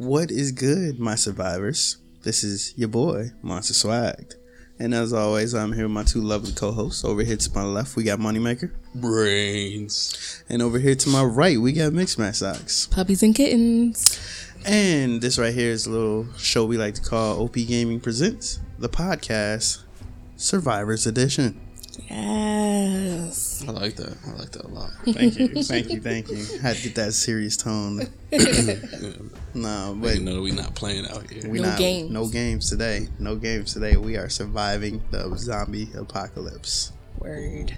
What is good, my survivors? This is your boy, Monster Swagged. And as always, I'm here with my two lovely co hosts. Over here to my left, we got Moneymaker. Brains. And over here to my right, we got Mixed Match Socks. Puppies and kittens. And this right here is a little show we like to call OP Gaming Presents, the podcast, Survivors Edition. Yes. I like that. I like that a lot. Thank you, thank you, thank you. I Had to get that serious tone. no, but You know we not playing out here. we No not games. no games today. No games today. We are surviving the zombie apocalypse. Word.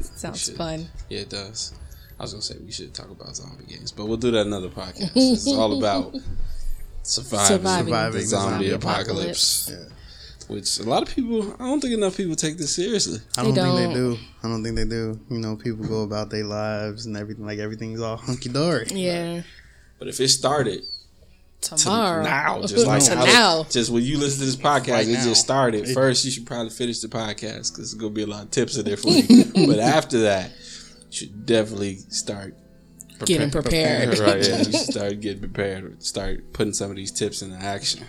Sounds Shit. fun. Yeah, it does. I was gonna say we should talk about zombie games, but we'll do that another podcast. it's all about surviving, Surviving Surviving the zombie, zombie apocalypse. Yeah. Which a lot of people, I don't think enough people take this seriously. I They don't, think they don't. I don't think they do. You know, people go about their lives and everything like everything's all hunky dory. Yeah. But if it started to Tomorrow. now, just like to now. the- just when you listen to this podcast, Right it now. just started. First, you should probably finish the podcast because there's gonna be a lot of tips in there for you. but after that, you should definitely start Getting prepared. right, yeah, you start getting prepared. Start putting some of these tips into action.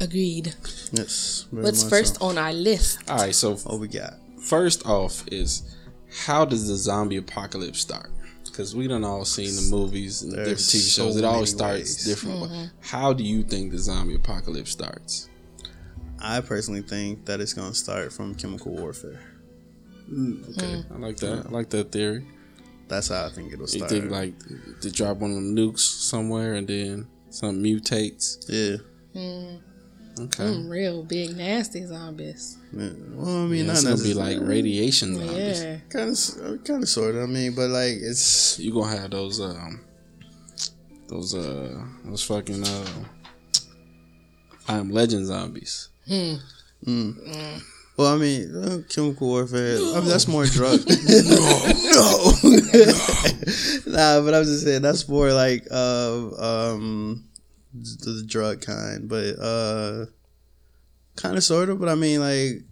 Agreed. Yes. very What's first so. on our list? All right, so What we got? first off is how does the zombie apocalypse start? Because we done all seen the movies and the different There's TV shows. so it always starts ways. different. But mm-hmm. how do you think the zombie apocalypse starts? I personally think that it's gonna start from chemical warfare. Mm, okay, mm. I like that. I like that theory. That's how I think it'll start. You think like to drop one of them nukes somewhere and then something mutates? yeah. Mm. Okay. Mm, real big nasty zombies. yeah. Well, I mean, Yeah, not it's gonna be like radiation zombies. Yeah. kind of, kind of, sort of. I mean, but like it's You gonna have those um those uh those fucking uh I am legend zombies. Hmm. Mm. Well, I mean, uh, chemical warfare. I mean, that's more drug. No, no, nah, but I'm just saying that's more like uh, um, the, the drug kind, but uh, kind of sort of. But I mean, like,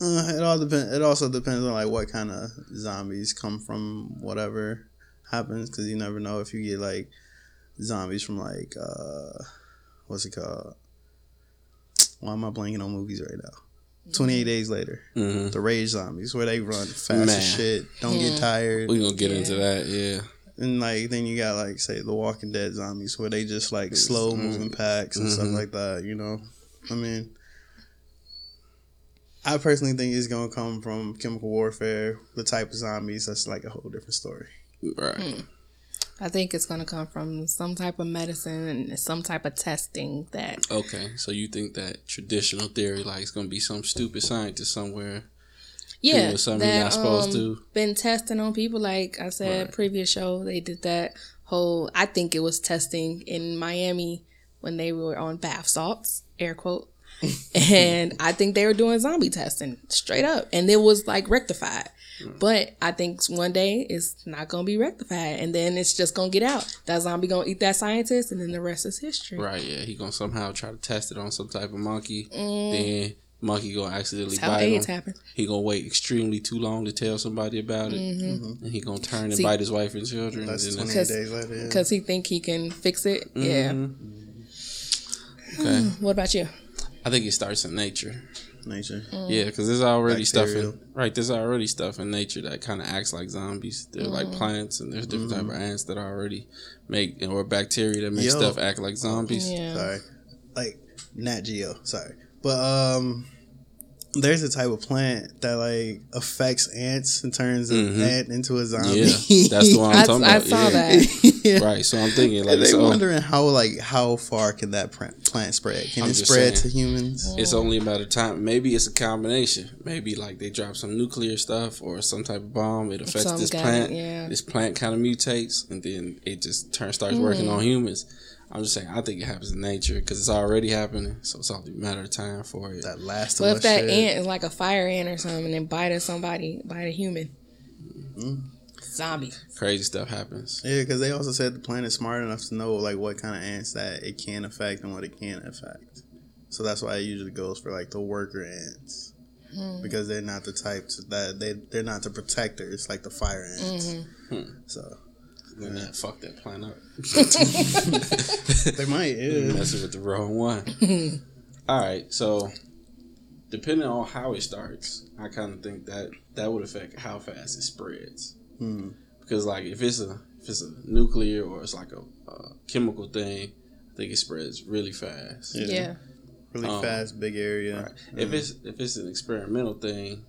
uh, it all depends. It also depends on like what kind of zombies come from whatever happens, because you never know if you get like zombies from like uh, what's it called? Why am I blanking on movies right now? 28 days later. Mm-hmm. The rage zombies where they run fast Man. as shit, don't get tired. We gonna get Yeah. into that, yeah. And like then you got like say the Walking Dead zombies where they just like slow moving packs and stuff Mhm. like that, you know. I mean I personally think it's gonna come from chemical warfare, the type of zombies, that's like a whole different story. Right. I think it's gonna come from some type of medicine and some type of testing that Okay. So you think that traditional theory like it's gonna be some stupid scientist somewhere yeah something that you're not supposed um, to? been testing on people. Like I said, Right. previous show they did that whole. I think it was testing in Miami when they were on bath salts, air quote. and I think they were doing zombie testing straight up, and it was like rectified. But I think one day it's not gonna be rectified, and then it's just gonna get out. That zombie gonna eat that scientist, and then the rest is history. Right, yeah. He gonna somehow try to test it on some type of monkey. Then monkey gonna accidentally Mm. That's how bite AIDS him. happen. He gonna wait extremely too long to tell somebody about it, and he gonna turn and Mm-hmm. See- bite his wife and children. That's and then 28 Cause- days later. Yeah. Because he think he can fix it. Yeah. okay, What about you? I think it starts in nature. Nature. Yeah, because there's already stuff in right. There's already stuff in nature that kind of acts like zombies. They're like plants, and there's different type of ants that already make or bacteria that make Yo. stuff act like zombies. Yeah. Sorry. Like Nat Geo, sorry. But um there's a type of plant that like affects ants and turns an Mhm. ant into a zombie. Yeah, that's the one I'm talking I about. I saw yeah. that. yeah. Right, so I'm thinking like And they so wondering how like how far can that plant plant spread? Can I'm it spread saying. to humans? it's only a matter of time. Maybe it's a combination. Maybe like they drop some nuclear stuff or some type of bomb. It affects Some this got it, plant. yeah. This plant kind of mutates, and then it just turns starts working Mm. on humans. I'm just saying, I think it happens in nature because it's already happening. So it's only a matter of time for it. That last What of if that shit. ant is like a fire ant or something and then bite at somebody, bite a human? Mm-hmm. Zombie. Crazy stuff happens. Yeah, because they also said the plant is smart enough to know like what kind of ants that it can affect and what it can't affect. So that's why it usually goes for like the worker ants. Hmm. Because they're not the type to, that they they're not the protectors like the fire ants. Mm-hmm. Hmm. So Then that fuck that plan up. They might, yeah. messing with the wrong one. All right, so depending on how it starts, I kind of think that that would affect how fast it spreads. Hmm. Because like if it's a if it's a nuclear or it's like a, a chemical thing, I think it spreads really fast. Yeah. Yeah. Really Um, fast, big area. Right. If it's if it's an experimental thing,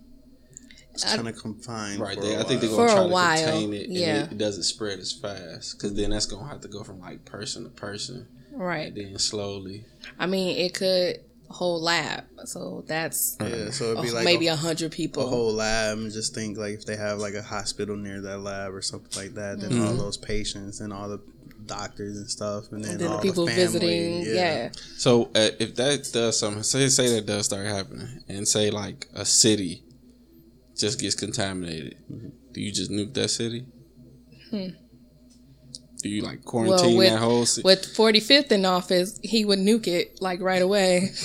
It's kind of confined. right? for They, a I think they're gonna For try to while, contain it, yeah. it, it doesn't spread as fast. Because then that's gonna have to go from like person to person, Right. and then slowly. I mean, it could whole lab, so that's Yeah, so it'd be like maybe a, a hundred people. a whole lab. And just think like if they have like a hospital near that lab or something like that, then Mm-hmm. all those patients and all the doctors and stuff, and then, and then all the people the family, visiting, yeah. So uh, if that does something, say say that does start happening, and say like a city just gets contaminated, Mm-hmm. do you just nuke that city? Hmm. Do you like quarantine with- that whole city? With 45th in office, he would nuke it like right away.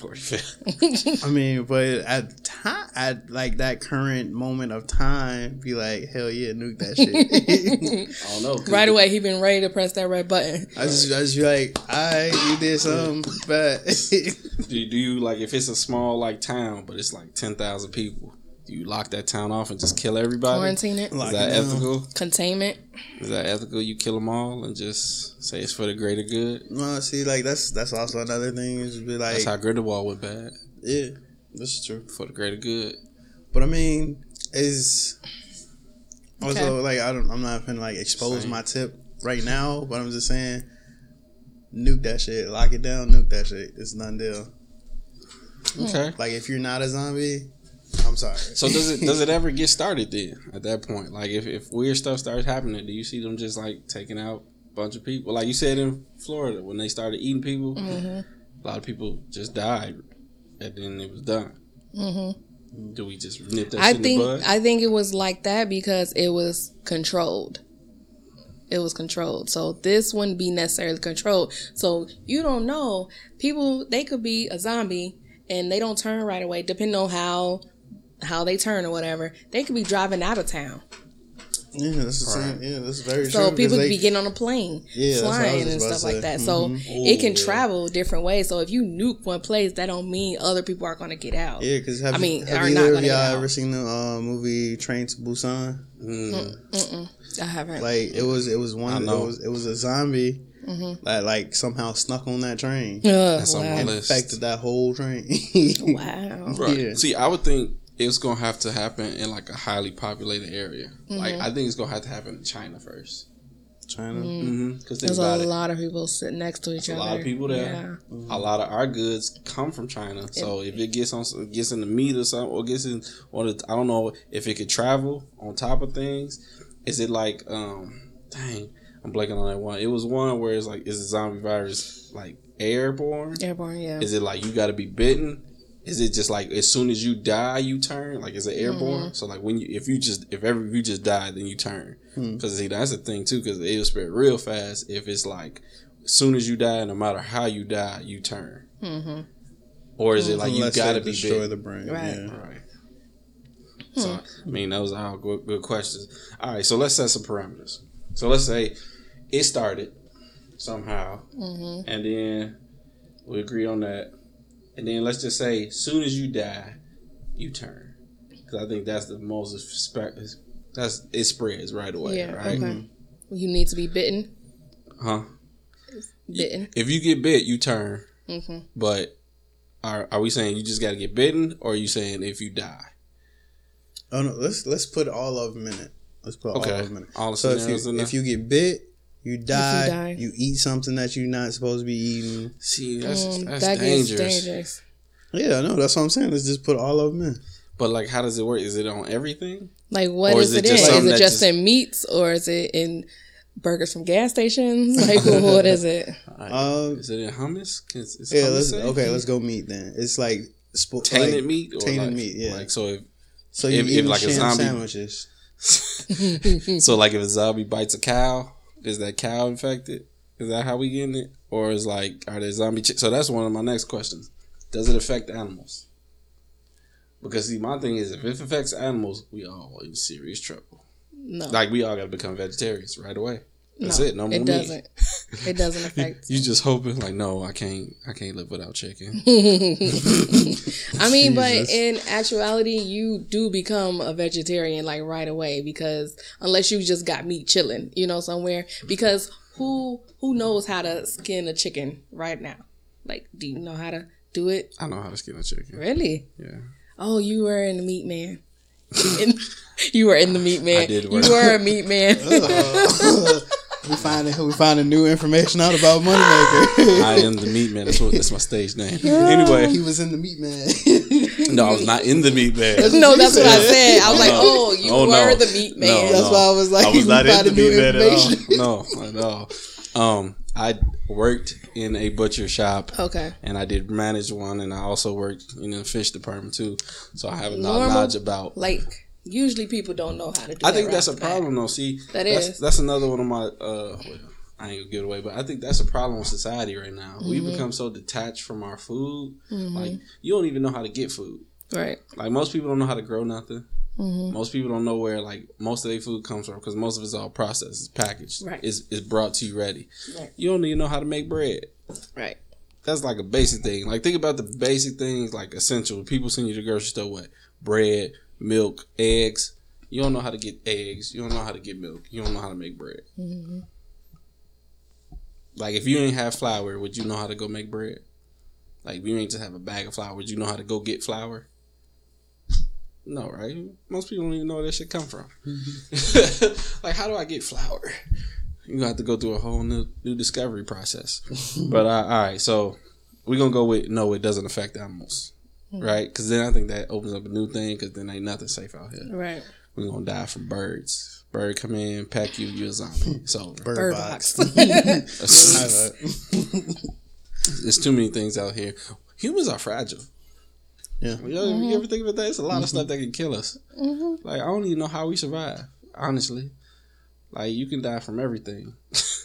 45th. I mean, but at time, at like that current moment of time, be like, hell yeah, nuke that shit. I don't know. 'cause right away, he been ready to press that red button. I just, I just be like, alright, you did something, but Do, do you like if it's a small like town, but it's like ten thousand people? Do you lock that town off and just kill everybody? Quarantine it, Lock Is that it down. ethical? containment. Is that ethical? You kill them all and just say it's for the greater good. no, see, like that's that's also another thing is be like, That's how Grindelwald went bad yeah, that's true. for the greater good. But I mean, is also Okay. like I don't, I'm not gonna like expose Same. my tip right now, but I'm just saying, nuke that shit, lock it down, nuke that shit. It's none deal. Okay. Like if you're not a zombie, I'm sorry. So does it does it ever get started then? At that point, like if, if weird stuff starts happening, do you see them just like taking out a bunch of people? Like you said in Florida when they started eating people, hmm a lot of people just died, and then it was done. hmm Do we just nip that I shit in think the bud? I think it was like that because it was controlled. It was controlled. So this wouldn't be necessarily controlled. So you don't know. People they could be a zombie and they don't turn right away, depending on how how they turn or whatever. They could be driving out of town. Yeah, that's the same. Yeah, that's very true. So 'cause people could be getting on a plane, Yeah, that's what I was flying and stuff to like say. that. So Mhm. it can yeah. travel different ways. So if you nuke one place, that don't mean other people are going to get out. Yeah, because I mean, have are either not of gonna get y'all ever seen the uh, movie Train to Busan? Mm. Mm-mm, I haven't. Like it was, it was one. It was, it was a zombie Mm-hmm. that like somehow snuck on that train, Ugh, That's on my wow. list. infected that whole train. wow. Right. Yeah. See, I would think it's gonna have to happen in like a highly populated area. Like Mm-hmm. I think it's gonna have to happen in China first. China. Mm-hmm. Because think There's a about it. lot of people sitting next to each a other. A lot of people there. Yeah. A lot of our goods come from China, so if it gets on, gets in the meat or something, or gets in, or the, I don't know if it could travel on top of things. Is it like, um, dang, I'm blanking on that one. It was one where it's like, is the zombie virus like airborne? Airborne, yeah. Is it like you got to be bitten? Is it just like as soon as you die you turn? Like is it airborne? Mm-hmm. So like when you if you just if ever you just die then you turn Hmm. because see that's the thing too because it'll spread real fast if it's like as soon as you die no matter how you die you turn hmm or is it like Unless you got to be destroy bitten? the brain. Right. Yeah. Right. So I mean those are all good, good questions. All right, so let's set some parameters. So let's say it started somehow, hmm and then we agree on that, and then let's just say soon as you die, you turn, because I think that's the most expect. That's it spreads right away, Yeah. right? Okay. You need to be bitten. Huh? Bitten. If you get bit, you turn, hmm but. Are, are we saying you just got to get bitten, or are you saying if you die? Oh no, let's let's put all of them in it. Let's put all of them in it. all the So if scenarios you if you get bit, you die, die. you eat something that you're not supposed to be eating. See, that's Mm, that's that dangerous. dangerous. Yeah, I know. That's what I'm saying. Let's just put all of them in. But like, how does it work? Is it on everything? Like, what Or is, is it it in? just Is it just just- in meats or is it in burgers from gas stations? Like, what is it? Um, Is it in hummus? Is, is yeah, hummus let's safe? okay. Let's go meat then. It's like spo- tainted like, meat. Or tainted like, meat, yeah. Like so, if So you if- if eat like a zombie- sandwiches. so like if a zombie bites a cow, is that cow infected? Is that how we getting it? Or is like are there zombie? Ch- so that's one of my next questions. Does it affect animals? Because see, my thing is, if it affects animals, we all in serious trouble. No, Like we all got to become vegetarians right away. That's no, it. No more it doesn't. It doesn't affect. You just hoping like, no, I can't. I can't live without chicken. I mean, but in actuality, you do become a vegetarian like right away because unless you just got meat chilling, you know, somewhere. Because who who knows how to skin a chicken right now? Like, do you know how to do it? I know how to skin a chicken. Really? Yeah. Oh, you were in the meat man. You were in the meat man. I did You were a meat man. We finding we finding new information out about Moneymaker. I am the meat man. That's what. That's my stage name. Anyway, he was in the meat man. no, I was not in the meat man. no, that's what I said. I was like, oh, you Oh, were no. the meat No, man. That's why I was like, I was not we in the meat man at all. information. No, at all. Um, I worked in a butcher shop. Okay. and I did manage one, and I also worked in the fish department too. So I have a Normal. knowledge about. Like, usually people don't know how to do I think that's a bat. problem, though. See, That that's, is. that's another one of my. Uh, well, I ain't gonna give it away, but I think that's a problem with society right now. We Mm-hmm. become so detached from our food, like you don't even know how to get food. Right. Like most people don't know how to grow nothing. Mm-hmm. Most people don't know where like most of their food comes from because most of it's all processed, it's packaged, Right. It's, it's brought to you ready. Right. You don't even know how to make bread Right. that's like a basic thing. Like think about the basic things like essential. People send you to the grocery store what? Bread, milk, eggs. You don't know how to get eggs. You don't know how to get milk. You don't know how to make bread. Like if you ain't have flour, would you know how to go make bread? Like if you ain't just have a bag of flour, would you know how to go get flour? No, right? Most people don't even know where that shit come from. like how do I get flour? You have to go through a whole new new discovery process. but uh, all right, so we're gonna go with no, it doesn't affect animals, Mm. right? Because then I think that opens up a new thing. Because then ain't nothing safe out here. Right. We're gonna die from birds. Bird come in, pack you, you're a zombie. So Bird, Bird box. box. there's too many things out here. Humans are fragile. Yeah. You, ever, you ever think about that? It's a lot of stuff that can kill us. Mm-hmm. Like I don't even know how we survive. Honestly, like you can die from everything.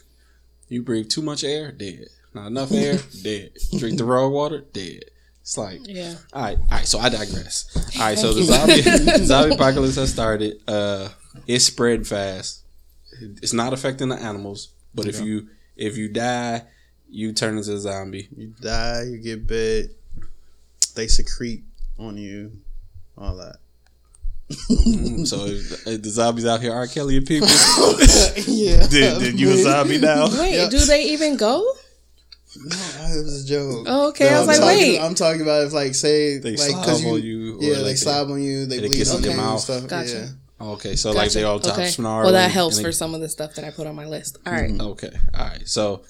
you breathe too much air, dead. Not enough air, dead. Drink the raw water, dead. It's like Yeah. all right, all right. So I digress. All right, so the zombie zombie apocalypse has started. Uh, it's spreading fast. It's not affecting the animals, but if you if you die, you turn into a zombie. You die, you get bit, they secrete on you, all that. Mm, so if, if the zombies out here are Kelly and people. yeah. did, did you a zombie now? Wait, Yeah. do they even go? No, it was a joke. Oh, okay. I was I'm like, talking, wait. I'm talking about if, like, say, They like, slob 'cause you, on you, Yeah, like they they- slob on you. They and bleed gets on in your you mouth. stuff. Gotcha. Yeah. Okay, so like they all top okay. snarl. Well, that helps and for they- some of the stuff that I put on my list. All right. Okay, all right. So,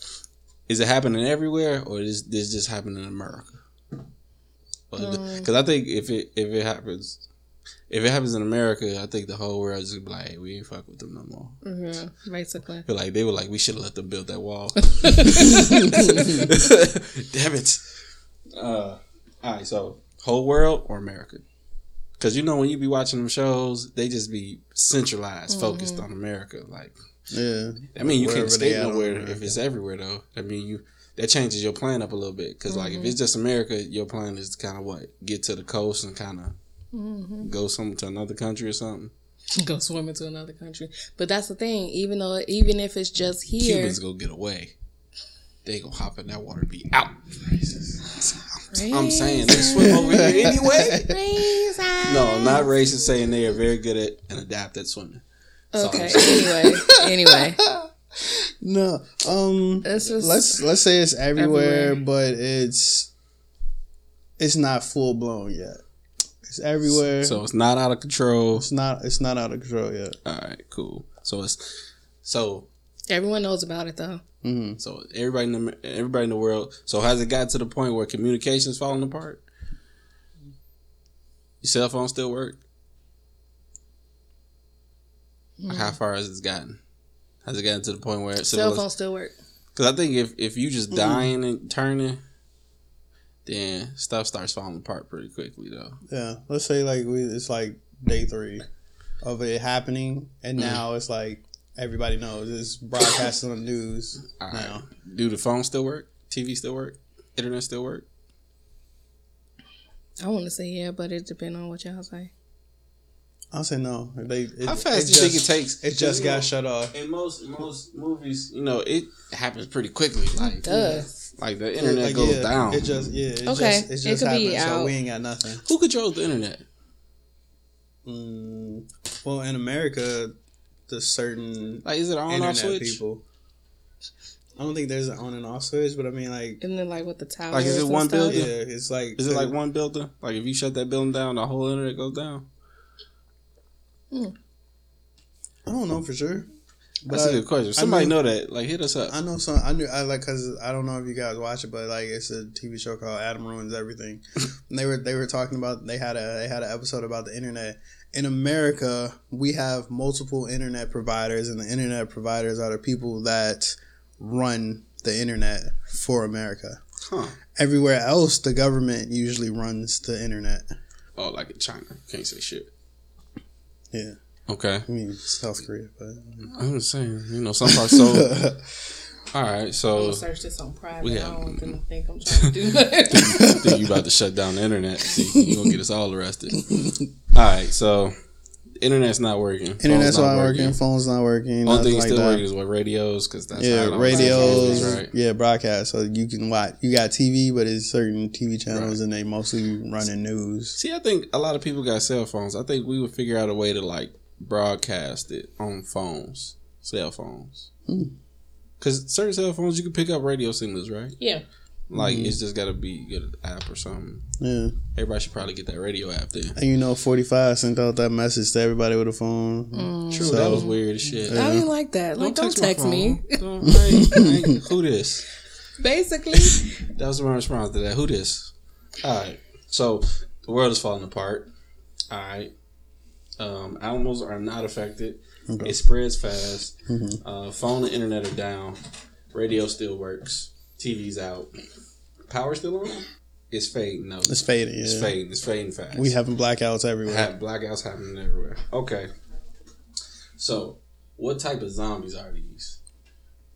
is it happening everywhere, or is this just happening in America? Because Um, I think if it if it happens, if it happens in America, I think the whole world is gonna be like, hey, we ain't fuck with them no more. Mhm, basically. Feel like they were like, we should have let them build that wall. Damn it. Uh, all right, so whole world or America? Because you know when you be watching them shows, they just be centralized, focused on America. Like, Yeah. I mean, you can't Wherever they escape at on nowhere if it's everywhere though. I mean, you that changes your plan up a little bit because like if it's just America, your plan is to kind of what get to the coast and kind of go some to another country or something. Go swim into another country. But that's the thing. Even though, even if it's just here, Cubans go get away. They gonna hop in that water, be out. I'm saying they swim over here anyway. Raisin. No, not racist. Saying they are very good at and adapt at swimming. That's Okay. Anyway, anyway, No. Um. Let's let's say it's everywhere, everywhere. but it's it's not full blown yet. It's everywhere. So it's not out of control. it's not it's not out of control yet. All right, cool. So it's so everyone knows about it though. hmm So everybody in the everybody in the world. So has it got to the point where communication's falling apart? Your cell phone still work? Like how far has it gotten? Has it gotten to the point where it's Cell phones still work. Because I think if if you just dying and turning, then stuff starts falling apart pretty quickly though. Yeah. Let's say like we it's like day three of it happening, and Mm-hmm. now it's like everybody knows it's broadcasting on the news All right. now. Do the phone still work? TV still work? Internet still work? I want to say yeah, but it depends on what y'all say. I'll say no. They, it, How fast it do you think it takes? It just got know, shut off. In most most movies, you know, it happens pretty quickly. Like, does. like the internet Like, goes yeah, down. It just yeah. It Okay, just, it it just could be happened. So out. we ain't got nothing. Who controls the internet? Mm, well, in America, the certain Like, is it on off switch? people. I don't think there's an on and off switch, but I mean, like, And then like with the towers. Like, is it one stuff? yeah, it's like Is it like one building? Like, if you shut that building down, the whole internet goes down. I don't know for sure. But That's a good question. I Somebody know- know that. Like, hit us up. I know some. I knew. I like because I don't know if you guys watch it, but like it's a TV show called Adam Ruins Everything. and they were they were talking about they had a they had an episode about the internet. In America, we have multiple internet providers, and the internet providers are the people that run the internet for America. Huh. Everywhere else, the government usually runs the internet. Oh, like in China. Can't say shit. Yeah, Okay. I mean South Korea, but I'm just saying, you know, some parts so. All right, I'm so gonna search this on private. we I don't want them to think mm-hmm. I'm trying to do that. think you about to shut down the internet. See, you gonna get us all arrested. All right, so internet's not working. Phone's internet's not working, phones not working. Only thing like still that. working is what radios, because that's how Yeah, it all radios, is, right? yeah, broadcast. So you can watch. You got TV, but it's certain TV channels, and they mostly running news. See, I think a lot of people got cell phones. I think we would figure out a way to like broadcast it on phones, cell phones. Hmm. Because certain cell phones you can pick up radio signals, right? yeah. Like Mm-hmm. it's just got to be get an app or something. Yeah, Everybody should probably get that radio app then. and you know, forty five sent out that message to everybody with a phone. True, So- that was weird as shit. I didn't like that. Like, don't, text, my me. Don't, I ain't- who this? Basically, That was my response to that. Who this? All right. So the world is falling apart. All right. Um, animals are not affected. Okay. It spreads fast. Mhm. Uh, phone and internet are down. Radio still works. TV's out. Power still on? It's fading. No, It's fading. Yeah, It's fading. It's fading fast. we having blackouts everywhere. have blackouts happening everywhere. Okay. So, what type of zombies are these?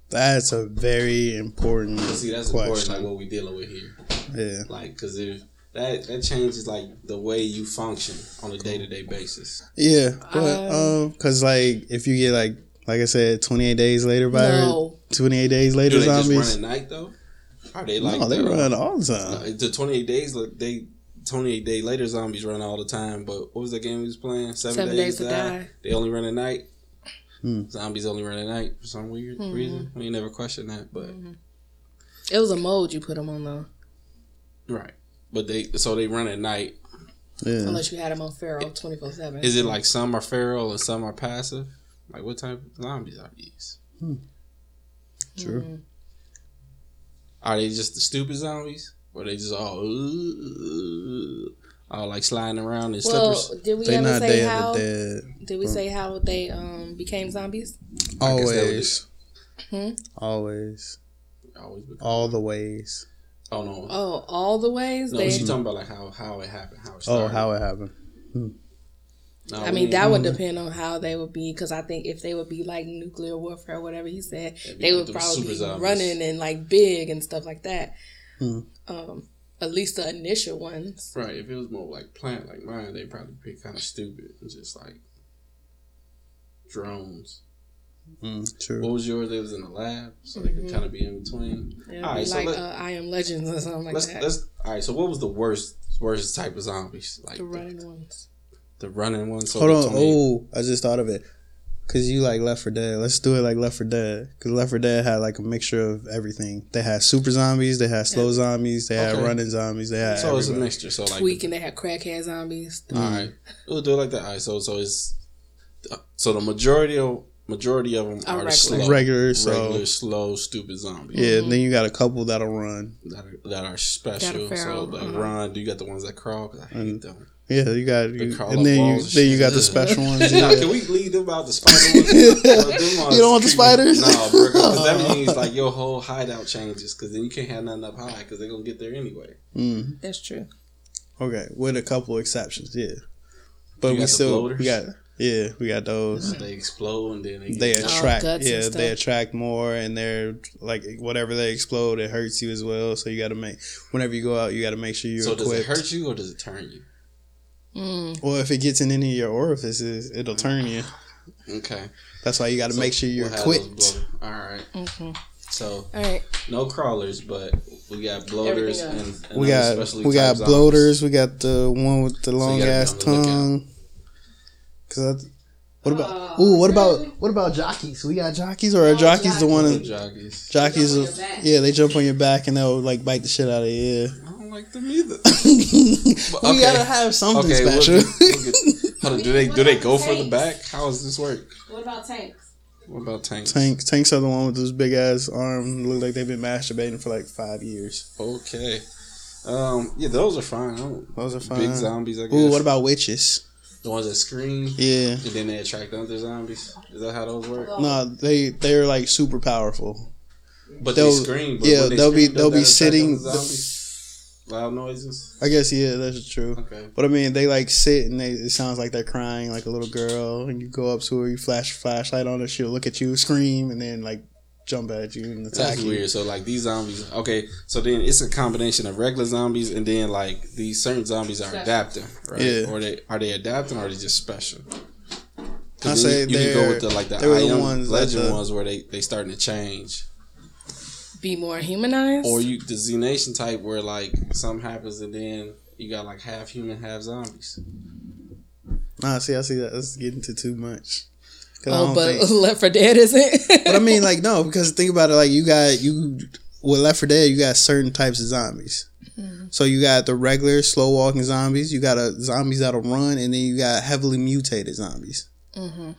That's a very important See, that's important. Like what we dealing with here. yeah, Like, cause if that that changes like the way you function on a day to day basis. yeah, but um, cause like if you get like like I said, twenty eight days later virus, no. twenty eight days later Do they just zombies. run at night though? Are they like no, they the, run all the time. uh, the twenty eight days? They twenty eight day later zombies run all the time. But what was that game we was playing? Seven, Seven days, Days to to die. Die. They only run at night. Hmm. Zombies only run at night for some weird Mm-hmm. reason. We never questioned that, but It was a mode you put them on though. right. But they so they run at night. Yeah, Unless you had them on feral twenty four seven. Is it like some are feral and some are passive? Like what type of zombies are these? true. Mm-hmm. Are they just the stupid zombies? Or they just all all like sliding around in Well, slippers? did we They ever not say how? Dead. Did we say how they um became zombies? I guess that Always, Hmm? always, Always become- all the ways. Oh no. Oh, all the ways No, they. she's talking about like how how it happened, how it started. Oh, how it happened. No, I we mean, ain't- that would depend on how they would be, because I think if they would be like nuclear warfare or whatever he said, they would probably super be zombies. running and like big and stuff like that. Hmm. Um, at least the initial ones. Right, if it was more like plant like mine, they'd probably be kind of stupid and just like drones. Mm, true. What was yours? It was in the lab, so they could kind of be in between. It'd All so like let- uh, I Am Legends or something like let's that. let's. All right, so what was the worst worst type of zombies? Like the the, running ones. The running ones. So Hold on. 28 Oh, I just thought of it. Cause you like Left 4 Dead. Let's do it like Left 4 Dead. Cause Left 4 Dead had like a mixture of everything. They had super zombies. They had slow zombies. They had running zombies. They had. So it's a mixture. So like, Tweak and they had crackhead zombies. all right, we'll do it like that. All right, so so it's so the majority of majority of them Are are, regular. slow, Regular, so- regular, slow, stupid zombies. Yeah. Then you got a couple that'll run. that are, that are special. So feral, like uh-huh. run. Do you got the ones that crawl? 'Cause I hate them. Yeah, you got. You, crawl and then you and then you got the special ones. Nah, can we leave them out the spider ones? you don't want the spiders? No, bro, because that means like your whole hideout changes. Because then you can't have nothing up high because they're gonna get there anyway. Mm. That's true. Okay, with a couple exceptions. Yeah, but You we got still floaters? we got. Yeah, we got those. They explode and then they, they get attract guts and yeah they attract more and they're like whatever they explode it hurts you as well so you got to make whenever you go out you got to make sure you're So does it equipped hurt you or does it turn you? Or if it gets in any of your orifices, it'll turn you. Okay. That's why you got to make sure you're we'll have equipped. All right. Mm-hmm. So All right. no crawlers, but we got bloaters and, and We got specially we got typed bloaters. We got the one with the long gotta be ass on the lookout. tongue. Cause I, what about ooh what about what about jockeys? We got jockeys or are jockeys the one? zombies. that- Jockeys. Jockeys, Jump on your back. yeah, they jump on your back and they'll like bite the shit out of you. I don't like them either. we okay. gotta have something Okay, we'll special. get- we'll get- hold on, do they do they go for the back? How does this work? What about tanks? What about tanks? tanks, tanks are the one with those big ass arms. Look like they've been masturbating for like five years. Okay. Um, yeah, those are fine. Those are fine. Big zombies, I guess. Ooh, what about witches? the ones that scream Yeah, and then they attract other zombies? Is that how those work? no, they they're like super powerful. But They'll- they scream. But yeah, they they'll be- scream, they'll be sitting- other Zombies? Loud noises. I guess yeah, that's true. Okay. But I mean, they like sit and they it sounds like they're crying like a little girl, and you go up to her, you flash a flashlight on her, she'll look at you, scream, and then like jump at you and attack That's you. weird. So like these zombies. Okay, so then it's a combination of regular zombies and then like these certain zombies are adapting, right? Yeah. Or they are they adapting or are they just special? I say then you, you can go with the like the they I the am ones legend the- ones where they they starting to change. Be more humanized. Or you the Z Nation type where like something happens and then you got like half human, half zombies. Nah, see, I see that. That's getting to too much. 'Cause I oh, but think- Left 4 Dead isn't. but I mean, like, no, because think about it. Like, you got you with Left 4 Dead, you got certain types of zombies. So you got the regular slow walking zombies. You got a zombies that'll run, and then you got heavily mutated zombies. mm-hmm.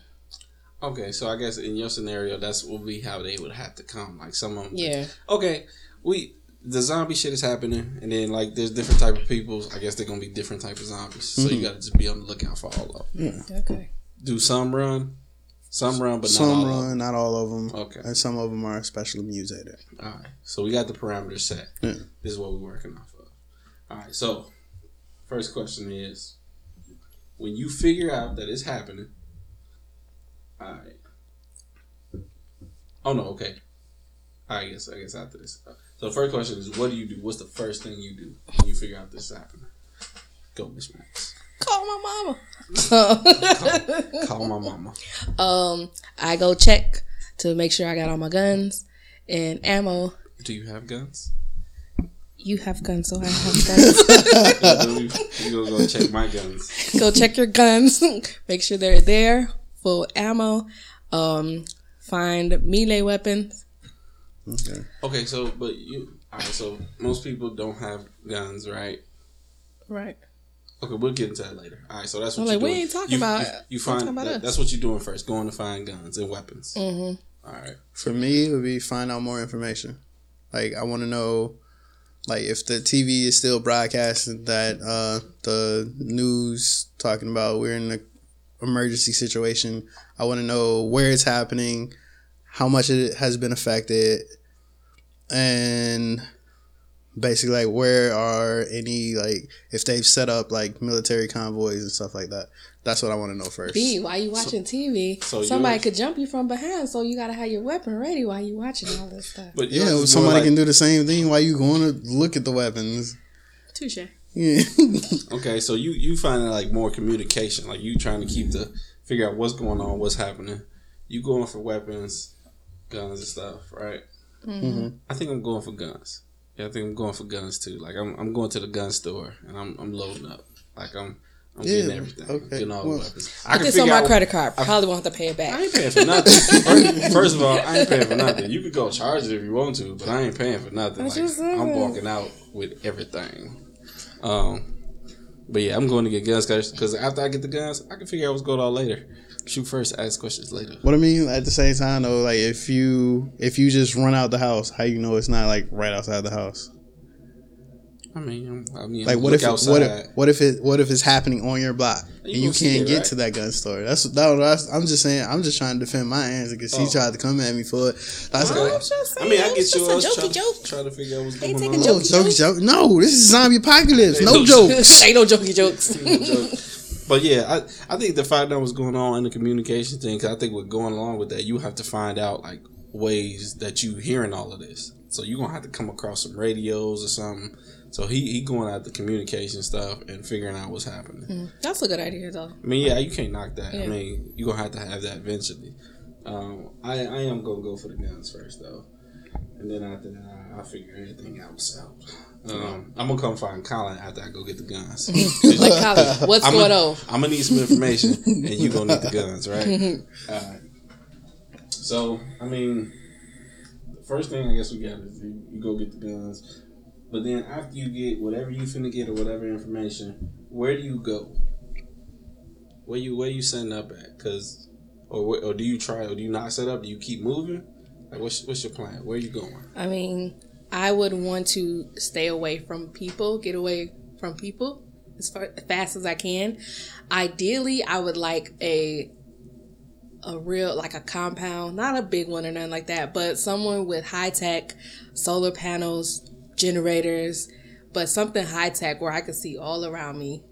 Okay, so I guess in your scenario, that's will be how they would have to come. Like some of them. Yeah. Okay, we the zombie shit is happening, and then like there's different type of people. I guess they're gonna be different type of zombies. So you Mhm. got to just be on the lookout for all of them. Okay. Do some run, some run, but not some all run, Of not all of them. them. Okay, And some of them are specially mutated. all right. So we got the parameters set. Yeah. This is what we're working off of. All right. So first question is, when you figure out that it's happening. All right. Oh no. Okay. I guess. I guess after this. So the first question is, what do you do? What's the first thing you do when you figure out this is happening? Go, Miss Max. Call my mama. Call my mama. um, I go check to make sure I got all my guns and ammo. Do you have guns? You have guns, so I have guns. You, you gonna go check my guns? go check your guns. make sure they're there, full ammo. Um, find melee weapons. Okay. Okay, so but you. All right, so most people don't have guns, right? Right. Okay, we'll get into that later. All right, so that's what I'm you're like, we doing. ain't talking You- about- You, you find about that- us. that's what you're doing first, going to find guns and weapons. Mm-hmm. All right. For me, it would be find out more information. Like I want to know, like if the TV is still broadcasting that uh, the news talking about we're in an emergency situation. I want to know where it's happening, how much it has been affected, and basically like where are any like if they've set up like military convoys and stuff like that. That's what I want to know first. B, why you watching TV? so Somebody yours- could jump you from behind, so you gotta have your weapon ready while you watching all this stuff. But Yeah, yours is more somebody like- can do the same thing while you going to look at the weapons. Touche. Yeah. Okay, so you you finding like more communication, like you trying to keep the figure out what's going on, what's happening. You going for weapons, guns and stuff, right? Mhm. I think I'm going for guns. Yeah, I think I'm going for guns too. Like I'm I'm going to the gun store and I'm I'm loading up. Like I'm I'm Yeah, getting everything. okay. Getting all Well, the weapons. I Put can this on my out- credit card. Probably won't have to pay it back. I ain't paying for nothing. First, first of all, I ain't paying for nothing. You could go charge it if you want to, but I ain't paying for nothing. That's Like, saying. I'm walking out with everything. Um, but yeah, I'm going to get guns because after I get the guns, I can figure out what's going on later. Shoot first, ask questions later. What I mean at the same time though, like if you if you just run out the house, how you know it's not like right outside the house? I mean, I'm- mean, Like what if outside. what if what if it what if it's happening on your block You and you can't it, get right? to that gun store? That's that, that's I'm just saying I'm just trying to defend my answer because she Oh. tried to come at me for it. That's Okay. I'm just I mean, I saying, get it's you. just I a was jokey try, joke. try to figure out what's going on. no jokey joke, joke. joke. No, this is zombie apocalypse. No no jokes. Ain't no jokey jokes. joke. But yeah, I, I think the find that was going on in the communication thing, 'cause I think with going along with that, you have to find out like ways that you hearing all of this. So you're gonna have to come across some radios or something So he he going out the communication stuff and figuring out what's happening. Mm, That's a good idea, though. I mean, yeah, you can't knock that. I mean, you're gonna have to have that eventually. Um, I I am gonna go for the guns first though, and then after that, I, I'll figure anything else out. Um, I'm gonna come find Colin after I go get the guns. Like, Colin, what's I'm going gonna, on? I'm gonna need some information, and you gonna need the guns, right? Alright. So, I mean, the first thing I guess we got is you, you go get the guns, but then after you get whatever you finna get or whatever information, where do you go? Where you where you setting up at? Cause, or or do you try or do you not set up? Do you keep moving? Like, what's what's your plan? Where are you going? I mean, I would want to stay away from people, get away from people as far as fast as I can. Ideally, I would like a a real like a compound, not a big one or nothing like that, but someone with high tech solar panels, generators, but something high tech where I could see all around me.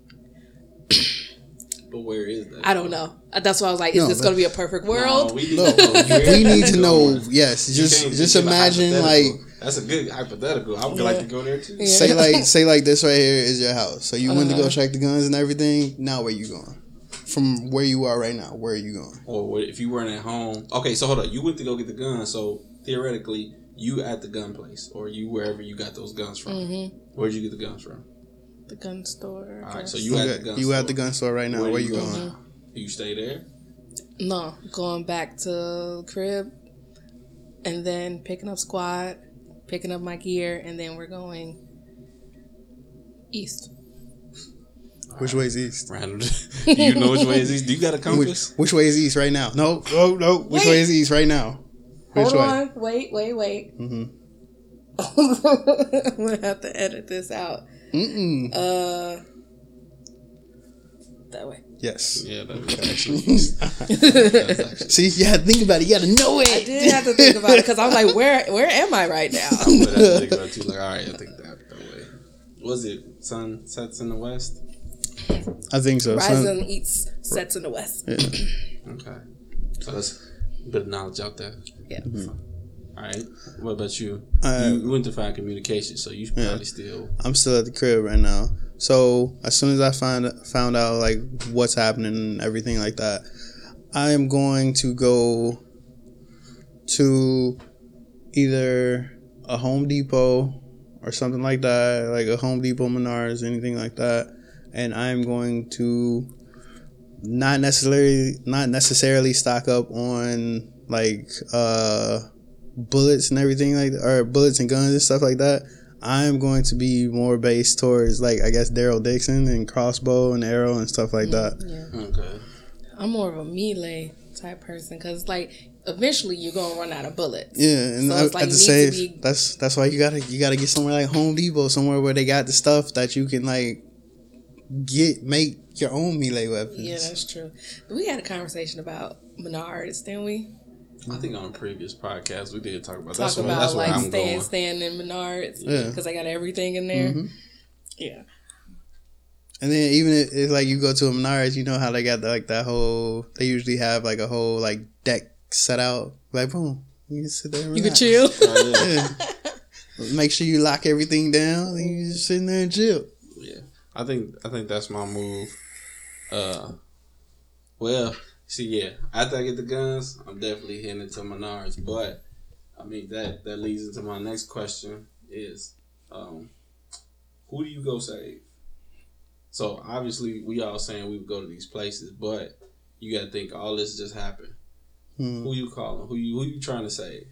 But where is that? I don't know. That's why I was like, is No, this going to be a perfect No, world? we need No, to know. we need to know. Yes, just just imagine like that's a good hypothetical. I would like to go there too. Yeah. say like say like this right here is your house. So you went to go Uh-huh. check the guns and everything. Now where you going? From where you are right now, where are you going? Or if you weren't at home. Okay, so hold on. You went to go get the gun. So theoretically, you at the gun place, or you wherever you got those guns from. Mm-hmm. Where'd you get the guns from? The gun store. All right, so guess. you at the gun. you store. at the gun store right now. Where, you going? now? Do you stay there? No, going back to crib and then picking up squad, picking up my gear, and then we're going east. Which way is east? Random. Do you know which way is east? Do you got a Which, compass? which way is east right now? No, no, no. Which Wait. way is east right now? Which Hold way? on, wait, wait, wait. Mm-hmm. I'm gonna have to edit this out. Mm-mm. Uh, that way. Yes. Yeah, that's actually east. That's actually. See, you had to think about it. You got to know it. I did have to think about it because I'm like, where, where am I right now? I would have to think about it too. Like, all right, I think that that way. Was it sun sets in the west? I think so. son. Rising eats sets in the west. Okay, so that's a bit of knowledge out there. Yeah. All right. What about you? Uh, you, you went to find communication, so you probably still. I'm still at the crib right now. So as soon as I find found out like what's happening and everything like that, I am going to go to either a Home Depot or something like that, like a Home Depot, Menards, anything like that, and I'm going to not necessarily not necessarily stock up on like uh bullets and everything like or bullets and guns and stuff like that. I'm going to be more based towards like I guess Daryl Dixon and crossbow and arrow and stuff like that. Yeah. Okay. I'm more of a melee type person because like eventually you're gonna run out of bullets. Yeah, and So I, it's like at the needs same, to be- that's that's why you gotta you gotta get somewhere like Home Depot, somewhere where they got the stuff that you can like get make your own melee weapons. Yeah, that's true. We had a conversation about Menards, didn't we? I think on a previous podcast we did talk about Talk that's where, about that's where like I'm staying going. staying in Menards Yeah. because I got everything in there. Mhm. Yeah. And then even if, if like you go to a Menards, you know how they got like that whole. They usually have like a whole like deck set out. Like boom, you can sit there. And You can chill. Oh, yeah. Yeah. Make sure you lock everything down. And you just sitting there and chill. Yeah, I think I think that's my move. Uh, well, see, yeah, after I get the guns, I'm definitely hitting it to Menards. But I mean that that leads into my next question: is um, who do you go save? So obviously, we all saying we would go to these places, but you got to think all this just happened. Hmm. Who you calling? Who you who you trying to save?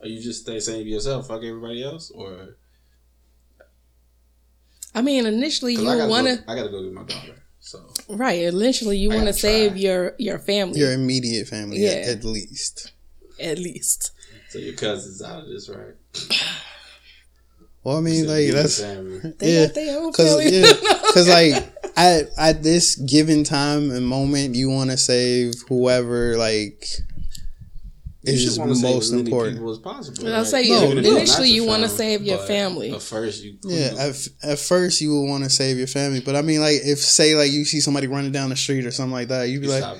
Are you just stay saying yourself, fuck everybody else, or I mean, initially you I gotta want go, to I gotta go get my daughter. So right. Initially you want to save try. your your family Your immediate family, Yeah. at, at least. at least. So your cousin's out of this, right? Well, I mean, So like that's family. Yeah, got their own cause yeah, cause like at at this given time and moment, you want to save whoever like You is should wanna most as important. people as possible. I'll say No, Even if initially you wanna save your family. At first, you Yeah, at, at first you will want to save your family, but I mean, like if say like you see somebody running down the street or something like that, you'd be you like, stop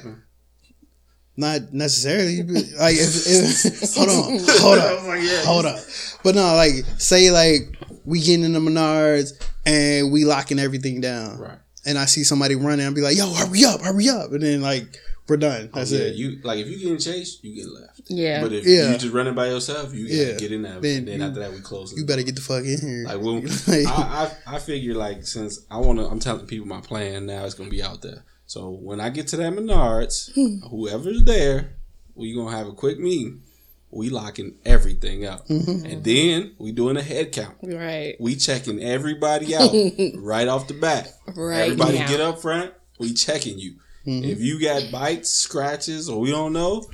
not necessarily. You'd be, like if, if hold on, hold up, hold up. But no, like say like we getting in the Menards and we locking everything down. Right. And I see somebody running, I'll be like, "Yo, hurry up, hurry up!" And then like we're done. That's Oh, yeah, it. You like if you get in chase, you get left. Yeah. But if Yeah. you just running by yourself, you gotta Yeah. get in there. Then then you- after that, we close. You better get the fuck in here. Like when Like- I, I I figure like since I want to, I'm telling people my plan now is gonna be out there. So when I get to that Menards, whoever's there, we gonna have a quick meeting. We locking everything up, Mm-hmm. and then we doing a head count. right. We checking everybody out right off the bat. Right. Everybody now. get up front. We checking you. Mm-hmm. If you got bites, scratches, or we don't know,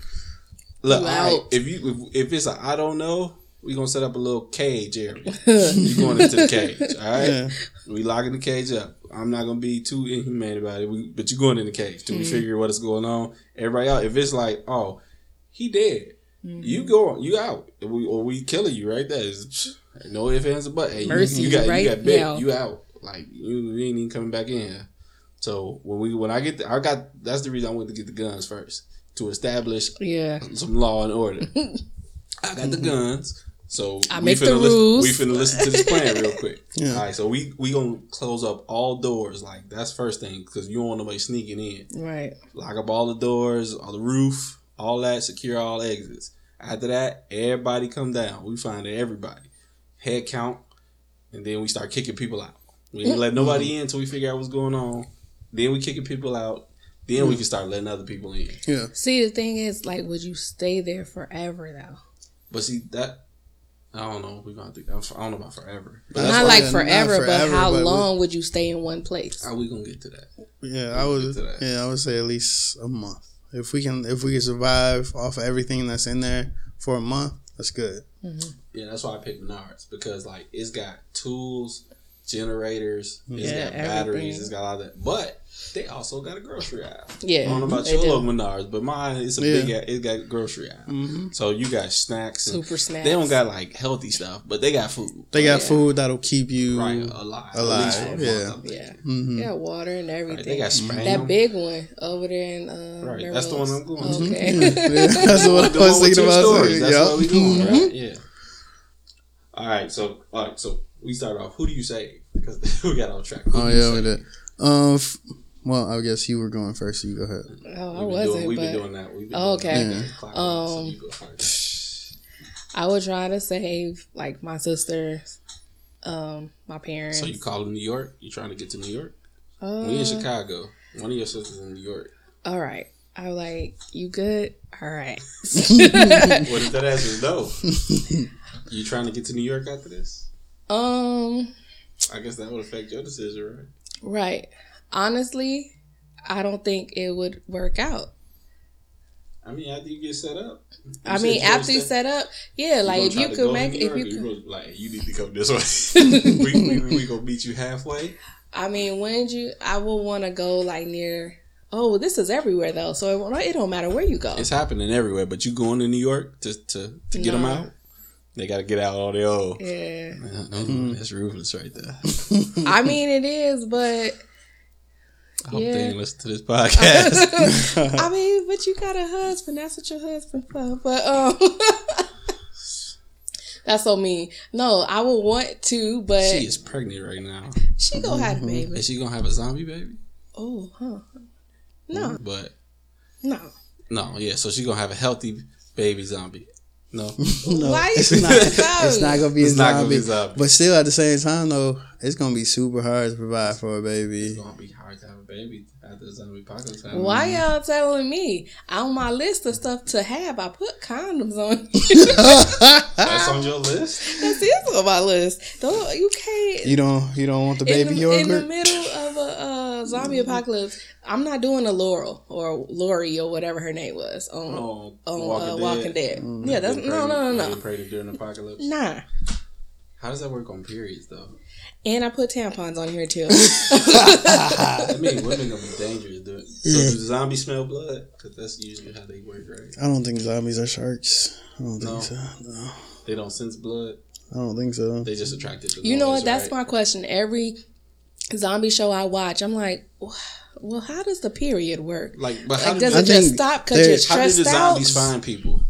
look. You if you if, if it's a I don't know, we gonna set up a little cage area. you going into the cage, all right? Yeah. We locking the cage up. I'm not gonna be too inhumane about it, we, but you going in the cage to we Mm-hmm. figure what is going on. Everybody out. If it's like, oh, he dead, Mm-hmm. you go, you out, we, or we killing you right there. It's, no ifs ands or but. Hey, you- Mercy, you, got right you got bit, now. you out. Like you, you ain't even coming back in here. So when we when I get the, I got that's the reason I went to get the guns first to establish Yeah. some law and order. I got the guns. So I we make the finna listen, rules. we finna listen to this plan real quick. Yeah. All right, so we we gonna close up all doors. Like that's first thing because you don't want nobody sneaking in. Right. Lock up all the doors, all the roof, all that. Secure all exits. After that, everybody come down. We find everybody, head count, and then we start kicking people out. We ain't let nobody mm-hmm. in until we figure out what's going on. Then we kicking people out. Then we can start letting other people in. yeah. See, the thing is, like, would you stay there forever though? But see that I don't know. We gonna think, I don't know about forever. But Not like yeah, not forever, but how but we- long would you stay in one place? how we gonna get to that? Yeah, I We'll would. get to that. Yeah, I would say at least a month. If we can, if we can survive off of everything that's in there for a month, that's good. Mm-hmm. Yeah, that's why I picked Menards because like it's got tools, generators, it's got batteries, everything. it's got all that. But they also got a grocery aisle. Yeah, I don't know about your do. little Menards, but mine it's a Yeah. big. a- It got a grocery aisle. hmm So you got snacks. And Super snacks. They don't got like healthy stuff, but they got food. They got Yeah. food that'll keep you Right, alive. At alive, least for a month, yeah. I think. Yeah, hmm yeah, water and everything. Right, they got spam. that big one over there in uh, Right, that's the one I'm Melrose. going to. Okay. Yeah, that's what The I was one thinking about. stories. That's Yup. what we doing, Mhm. right? Yeah. All right, so all right, so we start off. Who do you say? Because we got off track. Who Oh yeah, we did. Um, f- well, I guess you were going first. So you go ahead. Oh, I wasn't, doing, we've but been doing that. We've been Oh, doing okay. that. Clock on, so Um, you go first. I would try to save like my sisters, um, my parents. So you call in New York? You trying to get to New York? uh, we in Chicago. One of your sisters in New York. All right. I was like, you good? All right. What if that answer is no? you trying to get to New York after this? um, I guess that would affect your decision, right? right. Honestly, I don't think it would work out. I mean, after you get set up. I mean, after you set up, yeah, like if you could make, if you could, like, you need to come this way. we, we, we gonna meet you halfway. I mean, when you, I would want to go like near. Oh, this is everywhere though, so it, it don't matter where you go. It's happening everywhere, but you going to New York to to, to get them out? They got to get out all the old. Yeah, Uh, That's ruthless right there. I mean it is, but I hope Yeah. they ain't listen to this podcast. I mean, but you got a husband. That's what your husband for. But um, that's so mean. No, I would want to, but she she, is pregnant right now. She gonna have a baby. Is she gonna have a zombie baby? Oh, huh? No, But no. no, yeah. So she gonna have a healthy baby zombie. No, No, Why it's you not. so- It's not gonna be a It's not gonna be zombie. a zombie. But still, at the same time, though, it's gonna be super hard to provide for a baby. it's gonna be hard to have a baby after the zombie apocalypse. happens. Why y'all telling me? On my list of stuff to have, I put condoms on. That's on your list. That's is on my list. Don't you can't. You don't. You don't want the in baby the, in the middle of a uh, zombie apocalypse, I'm not doing a Laurel or Lori or whatever her name was on Oh, on Walking uh, Dead. Walking Dead. Mm. Yeah, that's no, no, no, no, been to during the apocalypse. nah. How does that work on periods though? And I put tampons on here too. I mean, women gonna dangerous. Dude. So Yeah. do zombies smell blood? Because that's usually how they work, right? I don't think zombies are sharks. I don't think so. No, They don't sense blood. I don't think so. They just attracted to. you know what? That's right? my question. Every zombie show I watch, I'm like, well, how does the period work? Like, but how Like, did, does it just stop because there- you're how did stressed the out? zombies find people?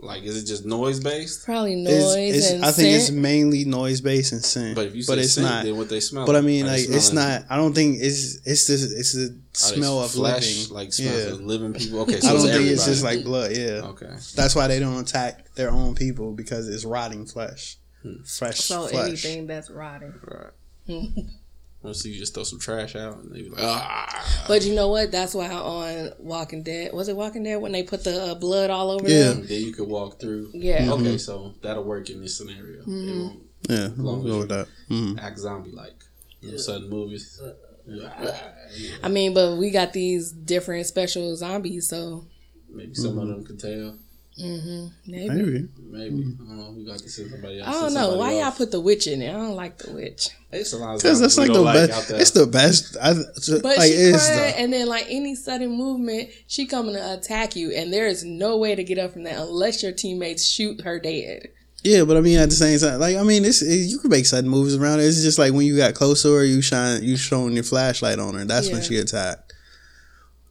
Like, is it just noise based? Probably It's, noise it's, and I think it's mainly noise based and scent. But if you say but it's scent, not. then what they smell. But I mean, like, it's smelling- not. I don't think it's it's the it's the smell of flesh, living. like smells yeah, of living people. Okay, so I don't it's think it's just like blood. Yeah, okay. that's why they don't attack their own people because it's rotting flesh, Hmm. fresh So flesh. anything that's rotting. Right. Well, so you just throw some trash out and they be like, ah. But you know what? That's why on Walking Dead was it Walking Dead when they put the uh, blood all over Yeah. them? then you could walk through. Yeah. Okay, so that'll work in this scenario. It won't Yeah, long we'll as go with that. Mhm. act zombie like. You know, sudden movies. I mean, but we got these different special zombies, so Maybe some of them could tell. Maybe. Maybe. Maybe. I don't know. We got to send somebody else. I don't know somebody why y'all put the witch in it. I don't like the witch. It's a lot of Because that's like the like best. It's the best. I, But like she it's cried, the, and then like any sudden movement, she coming to attack you, and there is no way to get up from that unless your teammates shoot her dead. yeah, but I mean at the same time, like I mean, it's it, you can make sudden moves around it. It's just like when you got closer, or you shine, you showing your flashlight on her. That's when Yeah. she attacked.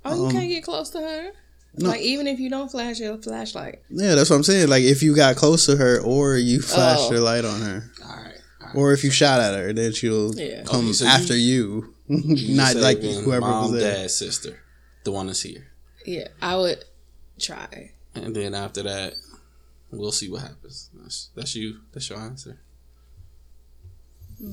Oh, you Um, can't get close to her. No. Like even if you don't flash your flashlight. Yeah, that's what I'm saying. Like if you got close to her, or you oh. flashed Oh. your light on her, All right. All right. or if you shot at her, then she'll Yeah. come Okay, so after you. You Not like whoever mom, was there. dad, sister, the one that's here, Yeah, I would try. and then after that, we'll see what happens. That's, that's you. That's your answer.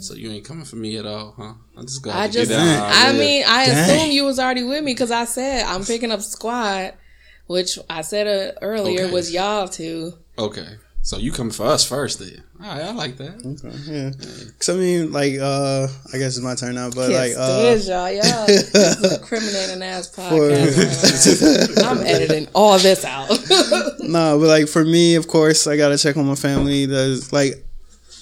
So you ain't coming for me at all, huh? I'm just glad I just, get down. I mean, I Dang. assume you was already with me because I said I'm picking up squad, which I said uh, earlier Okay. was y'all two. okay. So you come for us first, then? All right, I like that. Okay, yeah. Cause I mean, like, uh, I guess it's my turn now, but Yes, like, uh, is y'all. Y'all this is a criminating ass podcast. I'm editing all this out. no, but like for me, of course, I gotta check on my family. There's like,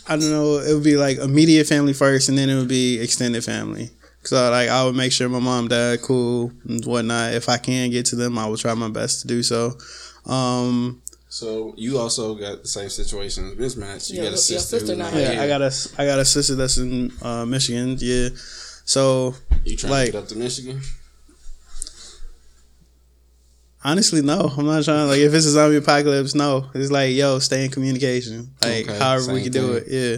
I don't know, it would be like immediate family first, and then it would be extended family. So like, I would make sure my mom, dad, cool, and whatnot. If I can get to them, I will try my best to do so. Um, So you also got the same situation as mismatch. You Yeah, got a sister. sister who's not not here. yeah, I got a, I got a sister that's in uh, Michigan. Yeah, so You trying like- to get up to Michigan? Honestly, no. I'm not trying. Like, if it's a zombie apocalypse, no. It's like, yo, stay in communication. Like, Okay, however we same can do it. Yeah,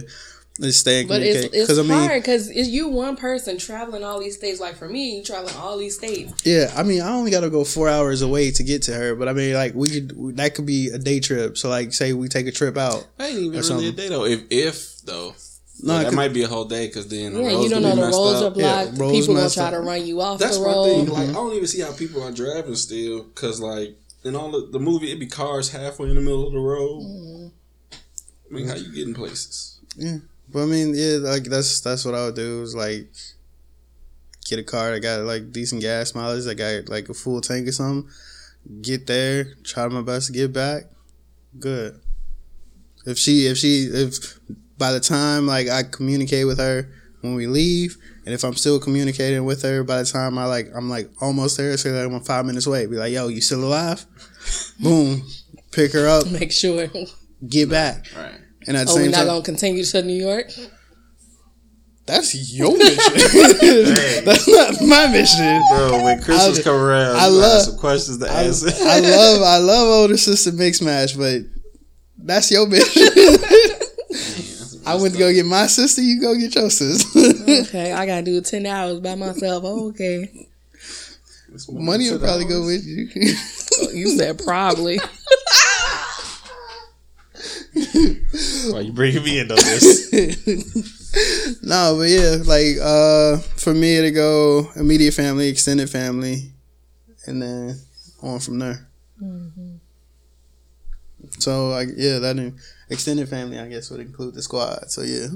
let's stay in But it's communication. it's I mean, hard because it's you one person traveling all these states. Like for me, you traveling all these states. yeah. I mean, I only got to go four hours away to get to her. But I mean, like, we could. That could be a day trip. So, like, say we take a trip out. That ain't even Or really a day though. If if though, No, Yeah, that might be a whole day because then the Yeah, roads you don't know the roads up. are blocked. Yeah, People gonna try up. to run you off That's the my road. thing. Like I don't even see how people are driving still because like in all the, the movie it be cars halfway in the middle of the road. Mm-hmm. I mean, how you getting places? But I mean, yeah, like that's that's what I would do. Is like get a car that got like decent gas mileage, that got like a full tank or something. Get there, try my best to get back. Good. If she, if she, if by the time like I communicate with her when we leave, and if I'm still communicating with her by the time I like I'm like almost there, say like I'm five minutes away, be like, yo, you still alive? Boom, pick her up, Make sure. get back, Right. And at the Oh, we're same not time. gonna continue to New York. That's your mission. That's not my mission. Bro, when Christmas I- come around, I you gonna love- some questions to I, answer. I love I love older sister mix match, but that's your mission. I went to go get my sister. You go get your sister. Okay, I gotta do ten hours by myself. Oh, okay, Money will probably go with you. Oh, you said probably. Why you bringing me into this? no, but yeah, like uh, for me to go immediate family, extended family, and then on from there. So like yeah, that extended family I guess would include the squad. So yeah.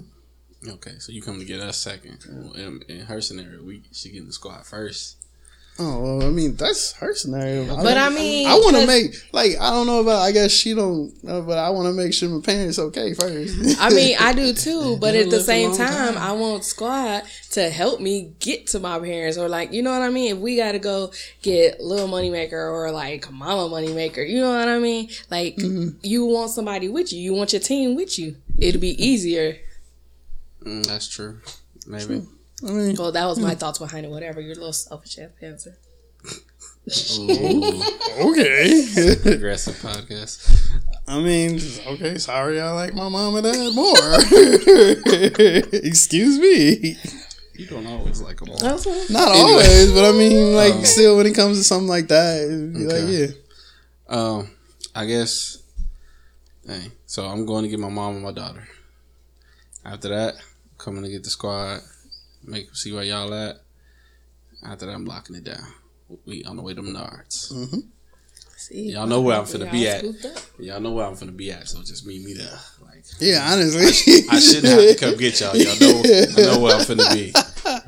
okay, so you come to get us second. Well, in, in her scenario, we she getting the squad first. Oh well, I mean that's her scenario. But I mean, I want to make like I don't know about. I guess she don't, uh, but I want to make sure my parents okay first. I mean, I do too, but at the same time, time. I want squad to help me get to my parents, or like, you know what I mean. If we got to go get little moneymaker or like mama moneymaker, you know what I mean. Like, you want somebody with you. You want your team with you. It'll be easier. Mm, that's true. Maybe. I mean, Well, that was my thoughts behind it. Whatever your little selfish ass answer. Ooh, okay. aggressive podcast. I mean, okay, sorry, I like my mom and dad more. Excuse me. You don't always like them all. That's Not Anyway. always, but I mean, like, Um, still, when it comes to something like that, it'd be Okay. like, yeah. Um, I guess. Dang. So I'm going to get my mom and my daughter. After that, coming to get the squad. Make see where y'all at. After that, I'm locking it down. We on the way to Menards. Mm-hmm. See, Y'all know where I'm finna be at. Y'all know where I'm finna be at. So just meet me there. Like Yeah, honestly. I shouldn't have to come get y'all. Y'all know I know where I'm finna be.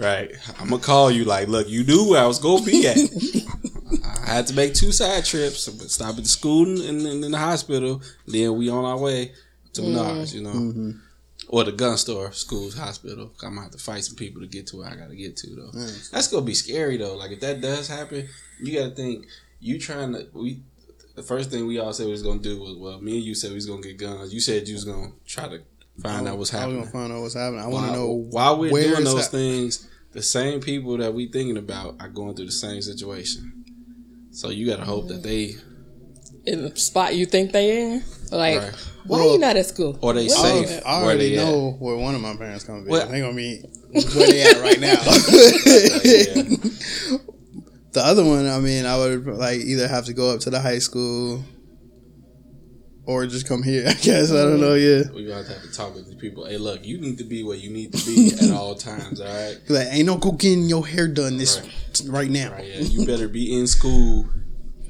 Right. I'm gonna call you like, look, you knew where I was gonna be at. I had to make two side trips, but stop at the school and, and in the hospital. Then we on our way to Menards, you know. Mm-hmm. Or the gun store, schools, hospital. I'm gonna have to fight some people to get to where I gotta get to though. That's gonna be scary though. Like if that does happen, you gotta think you trying to we the first thing we all said we was gonna do was well, me and you said we was gonna get guns. You said you was gonna try to find out what's I was happening. gonna find out what's happening. I want to While- know why we're where doing those at. things, the same people that we thinking about are going through the same situation. So you gotta hope that they in the spot you think they in. Like, Right. Why Well, you not at school? or they Where safe. you at? I where already they at. know where one of my parents gonna be. Well- they gonna be where they at right now. yeah. The other one, I mean, I would like either have to go up to the high school or just come here. I guess I don't know. Yeah, we gonna have to talk with these people. Hey, look, you need to be where you need to be at all times. All right, like ain't no go getting your hair done this Right. right, now. right. Yeah, you better be in school.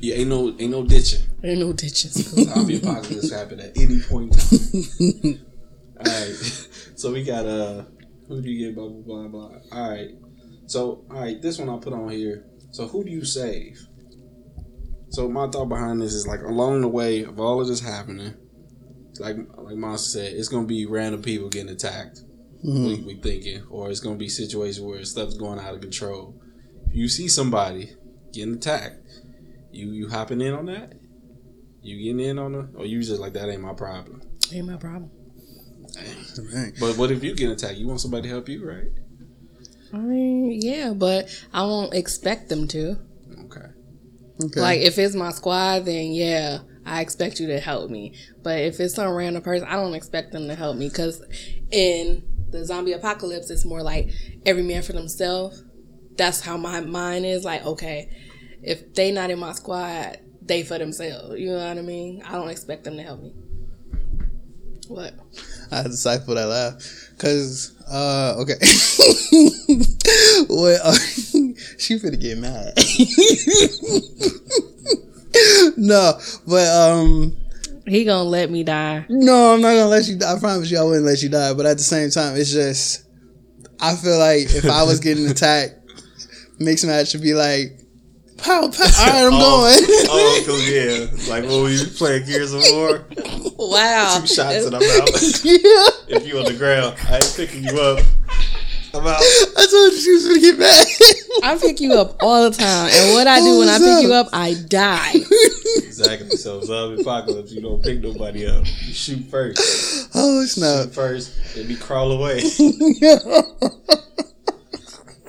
You ain't no ain't no ditching. Ain't no ditches. Zombie apocalypse happen at any point in time. All right. So we got uh who do you get blah blah blah blah. All right. So all right, this one I put on here. So who do you save? So my thought behind this is like along the way of all of this happening, like like Monster said, it's gonna be random people getting attacked. We, we thinking, or it's gonna be situations where stuff's going out of control. If you see somebody getting attacked, you you hopping in on that? You getting in on it, or you just like that ain't my problem. Ain't my problem. Right. But what if you get attacked? You want somebody to help you, right? I mean, yeah, but I won't expect them to. Okay. Okay. Like, if it's my squad, then yeah, I expect you to help me. But if it's some random person, I don't expect them to help me because in the zombie apocalypse, it's more like every man for themselves. That's how my mind is. Like, okay, if they not in my squad, they for themselves. You know what I mean? I don't expect them to help me. What? I had to that laugh because uh okay what uh, she finna get mad no but um He gonna let me die. no i'm not gonna let you die i promise you i wouldn't let you die but at the same time it's just i feel like if i was getting attacked mixed match should be like pow pow all right i'm oh. going oh, cause yeah, like when we playing Gears of War, Wow. two shots and I'm out. yeah if you on the ground, I ain't picking you up. I'm out. i told you she was gonna get mad I pick you up all the time, and what I do when I pick you up, I die. Exactly. So zombie apocalypse, you don't pick nobody up. You shoot first. oh snap Shoot first, and be crawl away.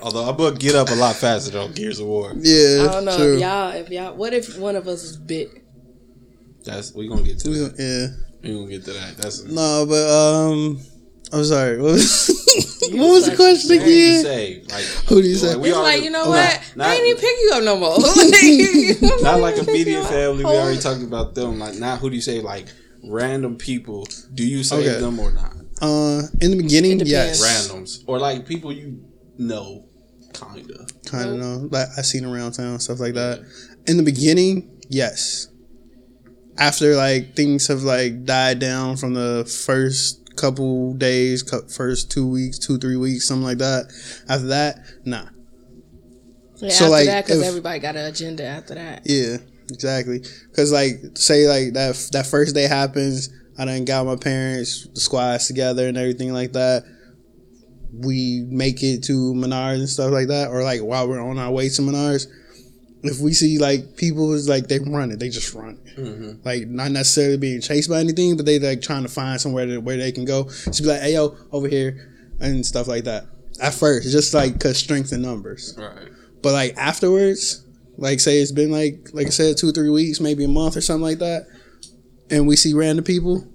Although I'm gonna get up a lot faster than on Gears of War. yeah I don't know true. if y'all, if y'all, what if one of us is bit? That's we gonna get to We that. gonna- yeah We gonna get to that. That's No, but um, I'm sorry. What was, what was the question a who do you again? say? Like Who do you say? we It's already- like you know what? Not, I ain't even pick you up no more. Not like pick you immediate family. We already talked about them. Like not who do you say? Like random people. Do you save Okay. them or not? Uh, in the beginning, It yes. Randoms or like people you know, kinda. kind of know. Like I seen around town, stuff like that. In the beginning, yes. After like things have like died down from the first couple days, first two weeks, two three weeks, something like that. After that, nah. Yeah, So, after like, that, because everybody got an agenda after that. Yeah, exactly. Because like, say like that that first day happens, I done got my parents, the squads together and everything like that. We make it to Menards and stuff like that, or like while we're on our way to Menards, if we see like people is like they run it, they just run it. Mm-hmm. Like not necessarily being chased by anything, but they like trying to find somewhere to, where they can go. Just be like, hey yo, over here, and stuff like that. At first, just like cause strength in numbers. Right. But like afterwards, like say it's been like like I said, two three weeks, maybe a month or something like that. and we see random people,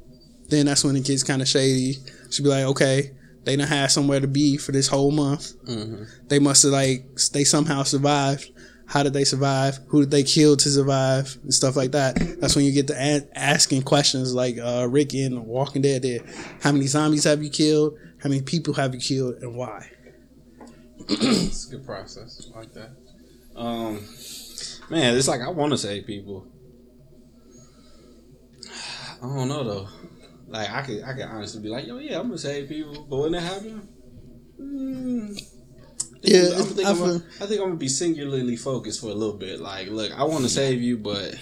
then that's when it gets kind of shady. Should be like, okay, they don't have somewhere to be for this whole month. Mm-hmm. They must have like they somehow survived. How did they survive? Who did they kill to survive? And stuff like that. That's when you get to a- asking questions like uh, Rick in Walking Dead did. How many zombies have you killed? How many people have you killed, and why? It's a good process. I like that. Um, man, it's like I want to save people. I don't know though. Like I could, I could honestly be like, yo, yeah, I'm gonna save people, but when that happens, mm, Yeah, I'm, I think I I'm, gonna, I think I'm gonna be singularly focused for a little bit. Like, look, I want to save you, but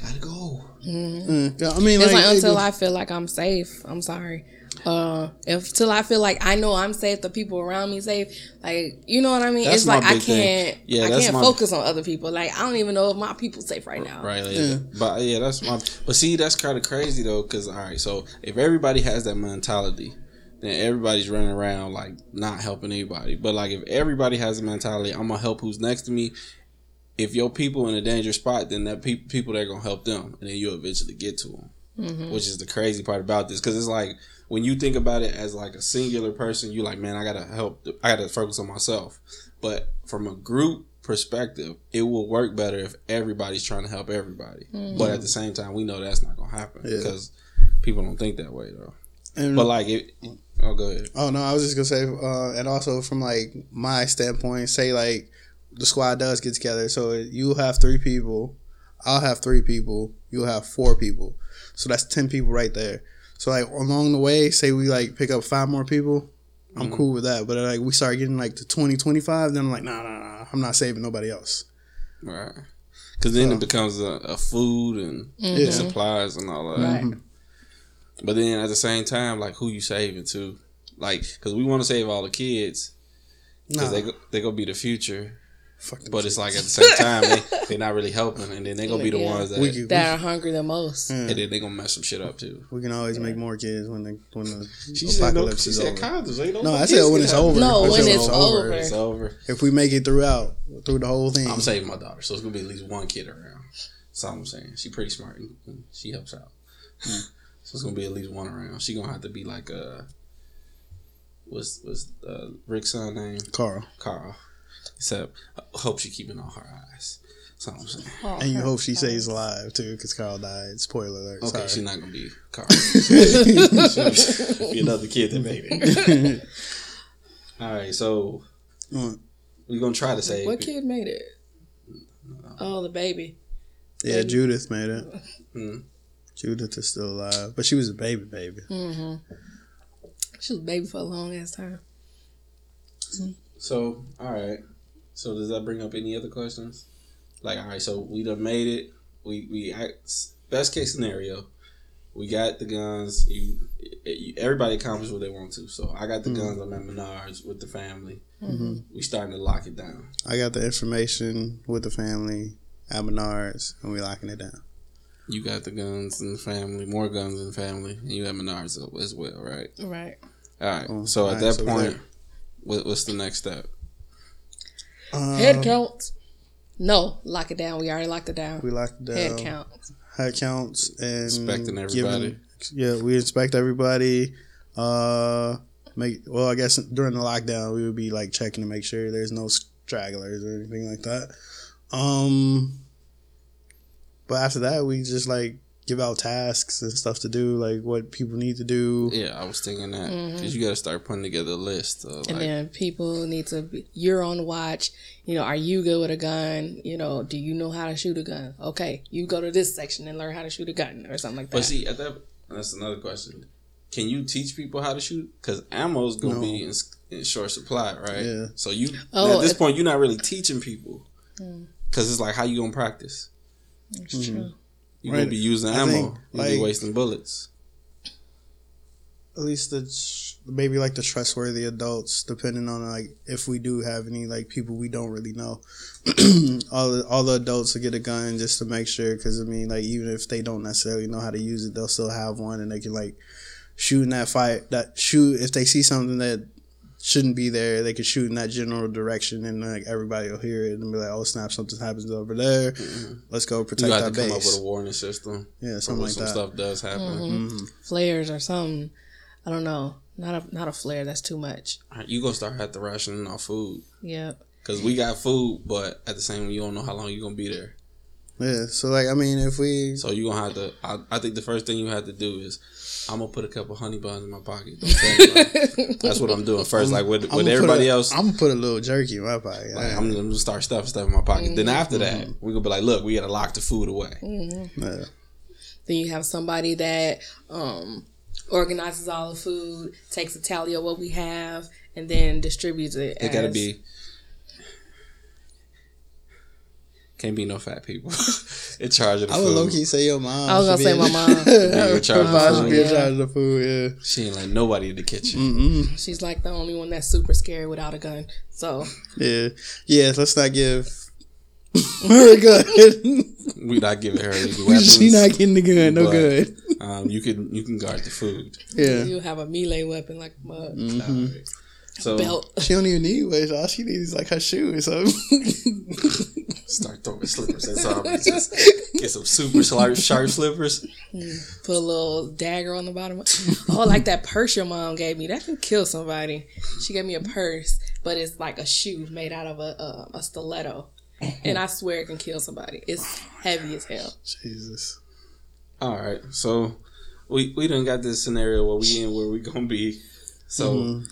gotta go. Mm, I mean, It's like, like until it- I feel like I'm safe. I'm sorry. Uh, if till I feel like I know I'm safe, the people around me safe. Like you know what I mean? That's it's like my I big thing. can't. Yeah, I that's can't my- focus on other people. Like I don't even know if my people safe right now. Right. Like, Yeah. But yeah, that's my. But see, that's kind of crazy though, because all right, so if everybody has that mentality, then everybody's running around like not helping anybody. But like if everybody has a mentality, I'm gonna help who's next to me. If your people in a dangerous spot, then that pe- people that are gonna help them, and then you'll eventually get to them. Which is the crazy part about this, because it's like when you think about it as like a singular person, you like, man, I gotta help. I gotta focus on myself. But from a group perspective, it will work better if everybody's trying to help everybody. But at the same time, we know that's not gonna happen Yeah. because people don't think that way though. and, But like, it, oh, go ahead. Oh no, I was just gonna say, uh, and also from like my standpoint, say like the squad does get together, so you have three people, I'll have three people, you'll have four people, so that's ten people right there. So like along the way, say we like pick up five more people, I'm Mhm. cool with that. But like we start getting like to 20, 25, then I'm like, nah, nah, nah, I'm not saving nobody else. Right. Because then So- it becomes a, a food and Yeah. supplies and all that. Right. But then at the same time, like who you saving to? Like, because we want to save all the kids because Nah, they go, they gonna be the future. Fuck them But it's like at the same time, they they not really helping, and then they're gonna be the Yeah. ones that, we can, That are hungry the most. we, and then they're gonna mess some shit up too. we can always make more kids when the when the She said no. apocalypse She is said over. condoms. Ain't no, No, I said when it's have over. No, I when said it's over. It's over. If we make it throughout through the whole thing, I'm saving my daughter, so it's gonna be at least one kid around. That's all I'm saying. She pretty smart. and- and She helps out. Hmm. So it's gonna be at least one around. She gonna have to be like uh, what's what's uh, Rick's son name? Carl. Carl. Except I hope she keeping all her eyes. That's all I'm saying. Oh, And you hope she stays alive too, because Carl died. Spoiler alert. Okay, Sorry. she's not gonna be Carl. She'll be another kid that made it. All right, so Mm. we're gonna try to save. What kid made it? Oh, the baby. yeah, Judith made it. Hmm. Judith is still alive, but she was a baby, baby. Mm-hmm. She was a baby for a long ass time. So, all right. So, does that bring up any other questions? Like, all right, so we done made it. We we best case scenario, we got the guns. You, you everybody accomplished what they want to. So, I got the Mhm. guns. I'm at Menards with the family. hmm We starting to lock it down. I got the information with the family at Menards, and we locking it down. You got the guns and the family, more guns and family, and you have Menards as well, right? Right. All right. Oh, so all at right, that so point, what, what's the next step? Head Um, counts. No, lock it down. We already locked it down. We locked it down. Head count. Head counts and Inspecting everybody. yeah, we inspect everybody. Uh, make well, I guess during the lockdown we would be like checking to make sure there's no stragglers or anything like that. Um, but after that, we just like give out tasks and stuff to do, like what people need to do. Yeah, I was thinking that because you got to start putting together a list. Of, And like, then people need to be, you're on watch. You know, are you good with a gun? You know, do you know how to shoot a gun? Okay, you go to this section and learn how to shoot a gun or something like that. But see, at that that's another question. Can you teach people how to shoot? Because ammo's gonna No. be in, in short supply, right? Yeah. So you Oh, at this if- point you're not really teaching people Mm. because it's like how you gonna practice? It's Mhm. true. You Right. gonna be using I ammo. think, you be like- wasting bullets. At least the maybe like the trustworthy adults, depending on like if we do have any like people we don't really know. all the, all the adults will get a gun just to make sure, because I mean, like even if they don't necessarily know how to use it, they'll still have one and they can like shoot in that fight. That shoot if they see something that shouldn't be there. They could shoot in that general direction, and like everybody will hear it and be like, "Oh snap! Something happens over there. Let's go You protect got that to come up with a warning system. yeah, something when like some that. stuff does happen. Mm-hmm. flares or something. I don't know. Not a not a flare. That's too much. Alright, You gonna start have to rationing our food Yeah. because we got food, but at the same time, you don't know how long you gonna be there. Yeah, so like I mean, if we So you gonna have to. I, I think the first thing you have to do is. I'm gonna put a couple honey buns in my pocket. Don't tell anybody. That's what I'm doing first. Like with, I'm with gonna everybody a, else, I'm gonna put a little jerky in my pocket. Like, I'm, I'm gonna start stuffing stuff in my pocket. Then after that, we're gonna be like, look, we gotta lock the food away. Yeah. Then you have somebody that um, organizes all the food, takes a tally of what we have, and then distributes it. It gotta be. Can't be no fat people in charge of the I would food. low key say your mom. I was gonna should say be my in- mom. in charge of the should food. be in Yeah. charge of the food. She ain't like nobody in the kitchen. Yeah. She's like the only one that's super scary without a gun. So Yeah. Yeah. Let's not give her a gun. We not giving her any weapons. she not getting the gun. No But- good. um, you can you can guard the food. Yeah. you have a melee weapon like a mug, Alright. So belt. She don't even need weights. All she needs is like her shoe or something. start throwing slippers at zombies. Just get some super sharp, sharp slippers. Put a little dagger on the bottom. Oh, like that purse your mom gave me. That can kill somebody. She gave me a purse, but it's like a shoe made out of a uh, a stiletto, and I swear it can kill somebody. It's heavy as hell. Jesus. All right, so we we done got this scenario where we in where we gonna be. So Mhm.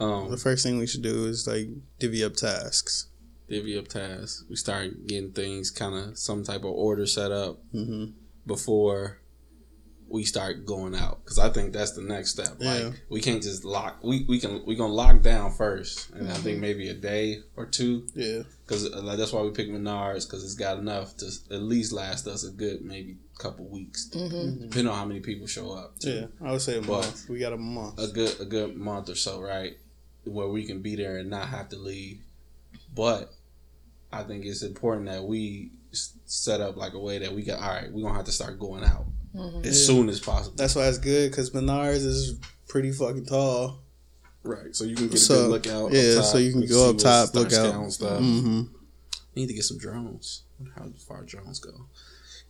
Um, The first thing we should do is like divvy up tasks. divvy up tasks. We start getting things kind of some type of order set up hmm before we start going out because I think that's the next step. Yeah. Like we can't just lock. We we can we gonna lock down first, and I think maybe a day or two Yeah. because like, that's why we pick Menards because it's got enough to at least last us a good maybe couple weeks, hmm depending on how many people show up. too. Yeah. I would say a But- month. We got a month. a good a good month or so, right? Where we can be there and not have to leave. But I think it's important that we set up like a way that we got. All right, we're gonna have to start going out hmm as Yeah. soon as possible. That's why it's good because Menards is pretty fucking tall. right, so you can get a good look out. yeah, up top, so you can go up top, look out. scanning Stuff. Mm-hmm. Need to get some drones. Wonder How far drones go?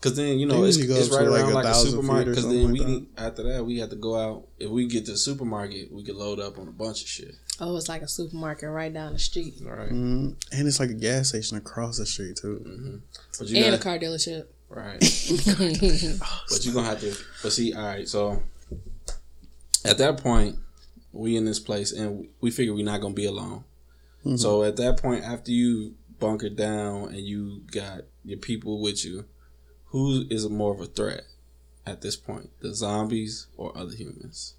Because then you know it's, it's right to, like, around a like a supermarket. Because something then like we that. need, after that we have to go out. If we get to the supermarket, we could load up on a bunch of shit. Oh, it's like a supermarket right down the street All right? hmm And it's like a gas station across the street too. Mm-hmm. But you and a car dealership. right. But you're gonna have to. But see, all right. So at that point, we in this place, and we figure we're not gonna be alone. Mhm. So at that point, after you bunker down and you got your people with you, who is more of a threat at this point? The zombies or other humans?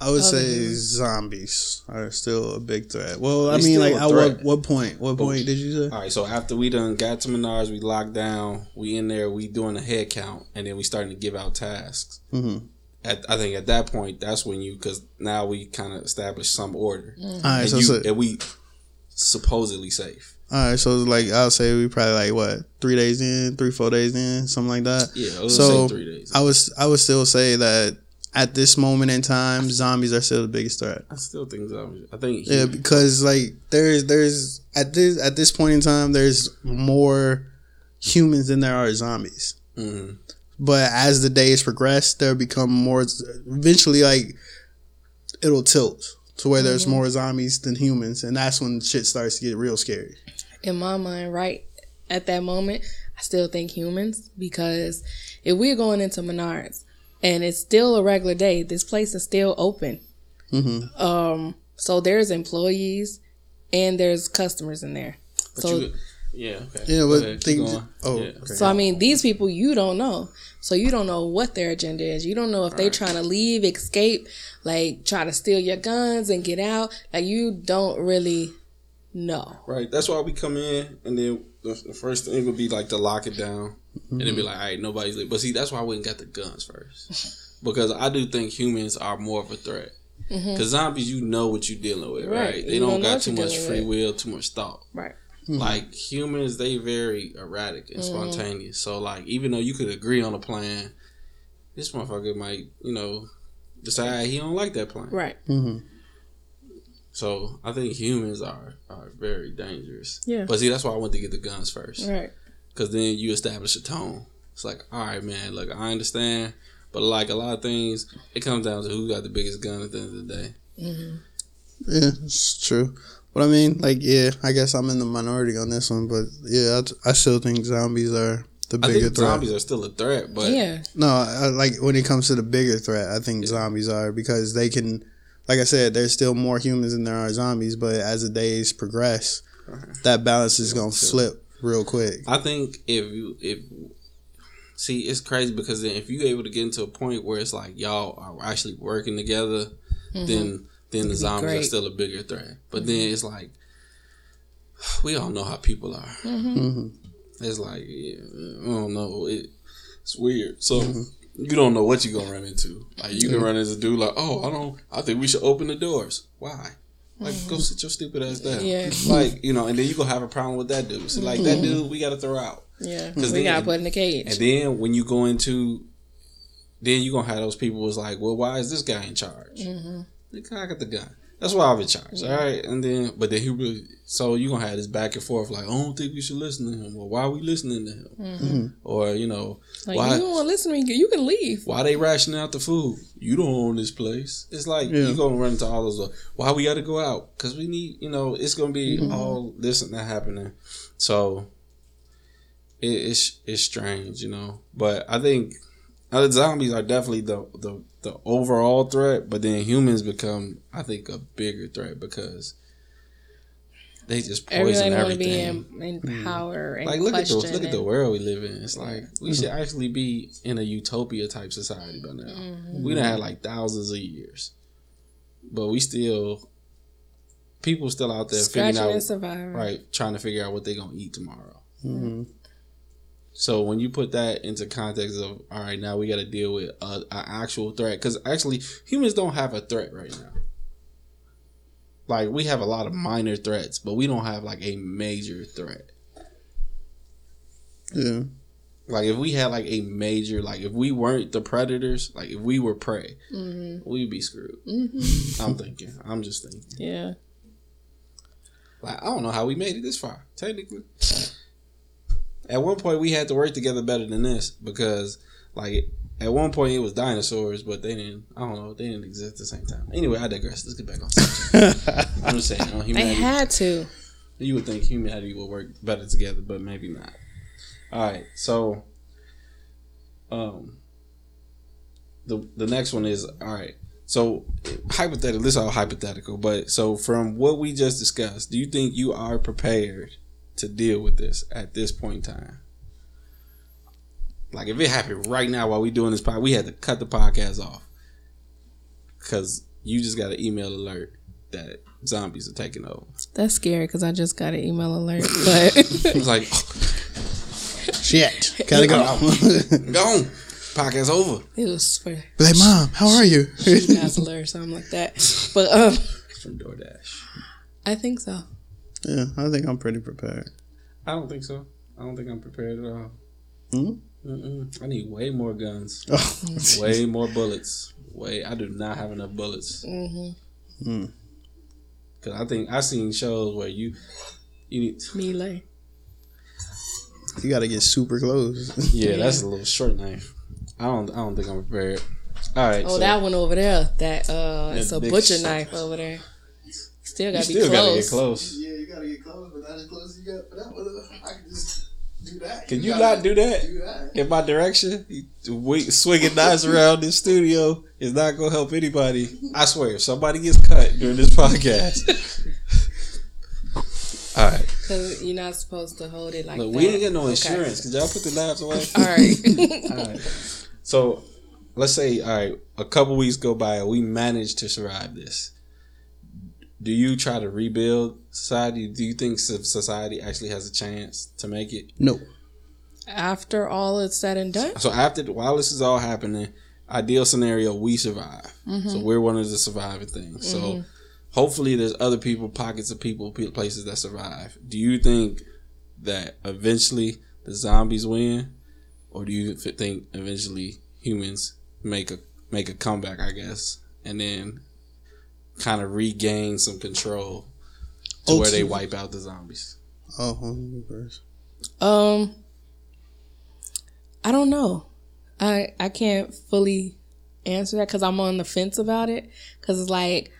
I would Other say than- zombies are still a big threat. Well, I mean, like at what what point? What point did you say? All right. So after we done got to Menards, we locked down. We in there. We doing a head count, and then we starting to give out tasks. Mm-hmm. At, I think at that point, that's when you because now we kind of established some order. All right, and, so, you, so and we supposedly safe. All right, so it's like I'll say we probably like what three days in, three four days in, something like that. Yeah, I would So, say three days. I was I would still say that at this moment in time, zombies are still the biggest threat. I still think zombies. I think Yeah, because like there's there's at this at this point in time, there's more humans than there are zombies. Mhm. But as the days progress, there become more. Eventually, like it'll tilt to where there's more zombies than humans, and that's when shit starts to get real scary. In my mind, right at that moment, I still think humans because if we're going into Menards and it's still a regular day, this place is still open. Mm-hmm. Um, so there's employees and there's customers in there. But so you, yeah, okay. Yeah, but ahead, things. Oh, Yeah. okay. So I mean, these people you don't know. So you don't know what their agenda is. You don't know if they Right. trying to leave, escape, like try to steal your guns and get out. Like you don't really know. Right. That's why we come in, and then the, the first thing would be like to lock it down, and then be like, all right, nobody's. Like, but see, that's why I wouldn't got the guns first, because I do think humans are more of a threat. Because zombies, you know what you're dealing with, right? Mm-hmm. Right. They You don't, don't got too much free with. will, too much thought. Right. Like humans, they very erratic and Mm-hmm. spontaneous. So like, even though you could agree on a plan, this motherfucker might, you know, decide he don't like that plan. Right. So I think humans are are very dangerous. Yeah. But see, that's why I went to get the guns first. Right. Because then you establish a tone. It's like, all right, man, look, I understand. But like a lot of things, it comes down to who got the biggest gun at the end of the day. Mm-hmm. Yeah, it's true. But I mean, like, yeah, I guess I'm in the minority on this one. But yeah, I, I still think zombies are the I bigger think threat. zombies are still a threat, but yeah. No, I, like when it comes to the bigger threat, I think zombies are because they can, like I said, there's still more humans than there are zombies. But as the days progress, that balance is gonna flip real quick. I think if you if see, it's crazy because then if you're able to get into a point where it's like y'all are actually working together, then then the zombies are still a bigger threat. But then it's like we all know how people are. hmm It's like yeah, I don't know. It, it's weird. So mm-hmm. You don't know what you're gonna run into. Like you can run into a dude like, oh, I don't. I think we should open the doors. Why? Like, go sit your stupid ass down. Yeah. Like, you know, and then you gonna have a problem with that dude. So like that dude, we gotta throw out. Yeah. 'Cause We then- gotta put in the cage. And then when you go into, then you gonna have those people who's like, well, why is this guy in charge? Mm-hmm. The guy got the gun. That's why I'm in charge. All right, and then but then he really so you gonna have this back and forth like I don't think we should listen to him. Well, why are we listening to him? Or you know like why you don't want to listen to me, you can leave. why they rationing out the food? You don't own this place. It's like Yeah. you gonna run into all those. Why we got to go out? Because we need you know it's gonna be all this and that happening. So it, it's it's strange, you know. But I think uh, the zombies are definitely the the the overall threat, but then humans become I think a bigger threat because they just poison Everybody want to be everything. in, in power and Like look at the look at the world we live in. It's like we should actually be in a utopia type society by now. Mm-hmm. We done had like thousands of years, but we still people still out there Scratching figuring and out surviving. right, trying to figure out what they're gonna eat tomorrow. hmm So when you put that into context of all right, now we got to deal with a, an actual threat because actually humans don't have a threat right now. Like we have a lot of minor threats, but we don't have like a major threat. Yeah. Like if we had like a major, like if we weren't the predators, like if we were prey, Mm-hmm. we'd be screwed. Mm-hmm. I'm thinking. I'm just thinking. Yeah. Like I don't know how we made it this far. Technically, at one point we had to work together better than this because, like, at one point it was dinosaurs, but they didn't. I don't know. They didn't exist at the same time. Anyway, I digress. Let's get back on. subject. I'm just saying. You know, They humanity. had to. you would think humanity would work better together, but maybe not. All right, so um the the next one is all right. So hypothetical, this is all hypothetical, but so from what we just discussed, do you think you are prepared to deal with this at this point in time? Like if it happened right now while we doing this pod, we had to cut the podcast off because you just got an email alert that zombies are taking over. That's scary because I just got an email alert. But It was like, Shit. Gotta go. Gone. Podcast over. it was for Be like, mom, how are you? Dazzler or something like that. But um, From DoorDash. I think so. Yeah, I think I'm pretty prepared. I don't think so. I don't think I'm prepared at all. Hmm? Mm-mm. I need way more guns. Oh, way more bullets. Way. I do not have enough bullets. Mm-hmm. Cause I think I've seen shows where you you need. Melee. you gotta get super close. Yeah, that's a little short knife. I don't. I don't think I'm prepared. All right. Oh, so that one over there. That uh, it's a butcher knife over there. Still gotta be still close. gotta get close. Yeah, you gotta get close, but not as close as you got for that one. I can just do that. Can you not do that? that? in my direction, we- swinging knives around this studio is not gonna help anybody. I swear, if somebody gets cut during this podcast. All right, Cause you're not supposed to hold it like look, that. we ain't get no Okay. insurance. Could y'all put the knives away? All right. all right. So, let's say, all right, a couple weeks go by, and we manage to survive this. Do you try to rebuild society? Do you think society actually has a chance to make it? No. After all is said and done, So after while this is all happening, ideal scenario, we survive. So mm-hmm. we're one of the surviving things. So mm-hmm. hopefully, there's other people, pockets of people, places that survive. Do you think that eventually the zombies win, or do you think eventually humans make a make a comeback? I guess, and then kind of regain some control to where they wipe out the zombies? Oh, hold on, you first. Um, I don't know. I I can't fully answer that because I'm on the fence about it. Because it's like,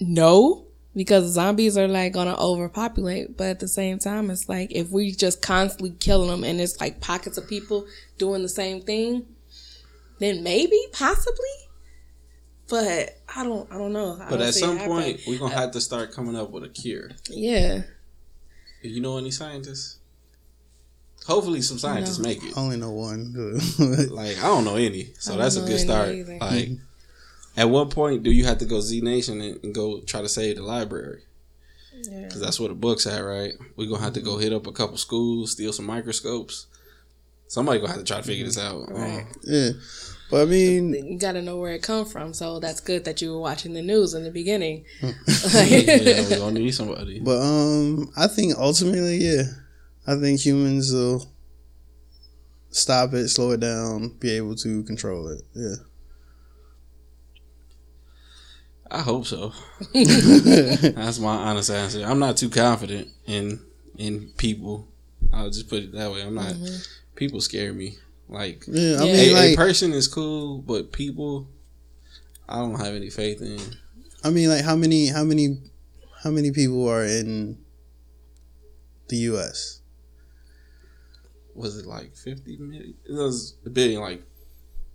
no, because zombies are like gonna overpopulate. But at the same time, it's like if we just constantly killing them and it's like pockets of people doing the same thing, then maybe, possibly. But I don't. I don't know. I But don't at some happen. point, we're gonna have to start coming up with a cure. yeah. You know any scientists? Hopefully, some scientists No. make it. I only know one. Like I don't know any, so that's a good start. either. Like, at what point do you have to go Z Nation and, and go try to save the library? Yeah. Because that's where the book's at, right? We're gonna have to go mm-hmm. hit up a couple schools, steal some microscopes. Somebody gonna have to try to figure this mm-hmm. out. Right. yeah, but I mean, you got to know where it come from. So that's good that you were watching the news in the beginning. Yeah, we're gonna need somebody. but um, I think ultimately, yeah, I think humans will stop it, slow it down, be able to control it. Yeah. I hope so. That's my honest answer. I'm not too confident in in people. I'll just put it that way. I'm not. People scare me. Like Yeah, I mean, a, like, a person is cool, but people, I don't have any faith in. I mean, like, how many, how many, how many people are in the U.S.? Was it like 50 million? It was a billion. Like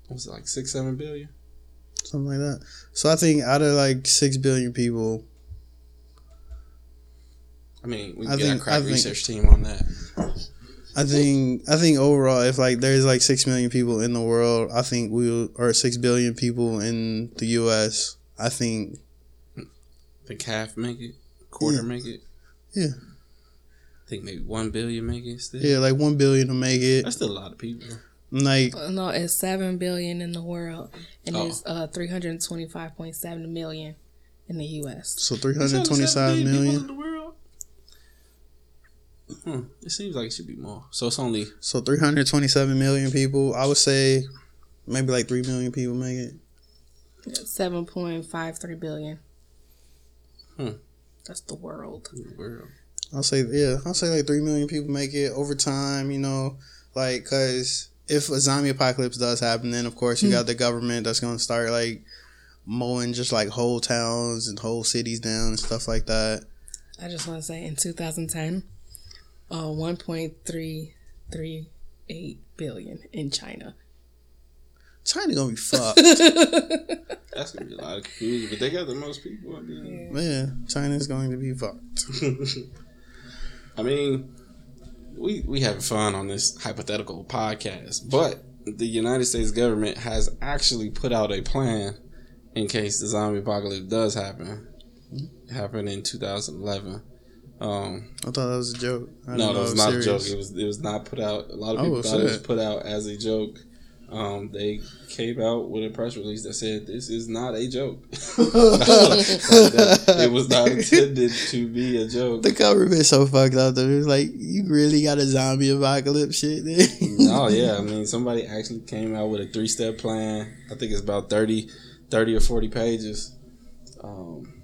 was it like six, seven billion? Something like that. So I think out of like six billion people, I mean, we I can get think- a crack I think- research team on that. I think, I think overall, if like there's like six million people in the world, I think we'll, or six billion people in the U.S. I think, the half make it, quarter Yeah. make it. Yeah. I think maybe one billion make it still. yeah, like one billion to make it. That's still a lot of people. Like, No, it's seven billion in the world, and Oh. it's uh three hundred twenty-five point seven million in the U.S. so three There's hundred only twenty-five 7 billion people million. In the world. Hmm. It seems like it should be more. So it's only So three hundred twenty-seven million people. I would say maybe like three million people make it. Seven point five three billion. Hmm. That's the world. the world. I'll say yeah. I'll say like three million people make it over time. You know, like because if a zombie apocalypse does happen, then of course you got the government that's gonna start like mowing just like whole towns and whole cities down and stuff like that. I just want to say in 2010, uh, 1.338 billion in China. China gonna be fucked. That's gonna be a lot of confusion, but they got the most people. I mean, Man, China's going to be fucked. I mean, we we having fun on this hypothetical podcast, but the United States government has actually put out a plan in case the zombie apocalypse does happen. Happened in 2011. Um, I thought that was a joke. I no, that was not serious. a joke. It was it was not put out. A lot of Oh, people thought it was put out as a joke. Um, they came out with a press release that said this is not a joke. That it was not intended to be a joke. The government so fucked up. Though. It's like you really got a zombie apocalypse shit. Then? Oh yeah, I mean somebody actually came out with a three step plan. I think it's about 30, 30 or forty pages. Um,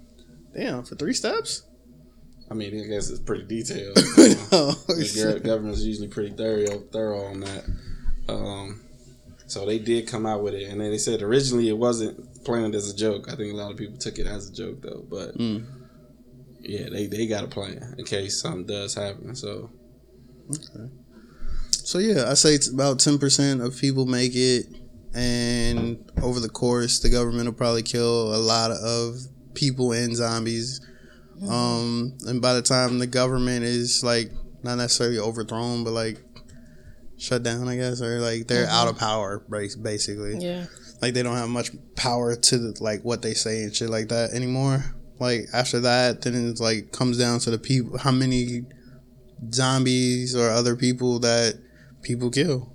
Damn, for three steps. I mean, I guess it's pretty detailed. oh, the government's usually pretty thorough, thorough on that. Um, so they did come out with it, and then they said originally it wasn't planned as a joke. I think a lot of people took it as a joke though, but Mm. yeah, they they got a plan in case something does happen. So So yeah, I say it's about ten percent of people make it, and over the course, the government will probably kill a lot of people and zombies. Um, and by the time the government is like not necessarily overthrown, but like shut down, I guess, or like they're out of power, basically. Yeah. Like they don't have much power to the, like what they say and shit like that anymore. Like after that, then it's like comes down to the people, how many zombies or other people that people kill.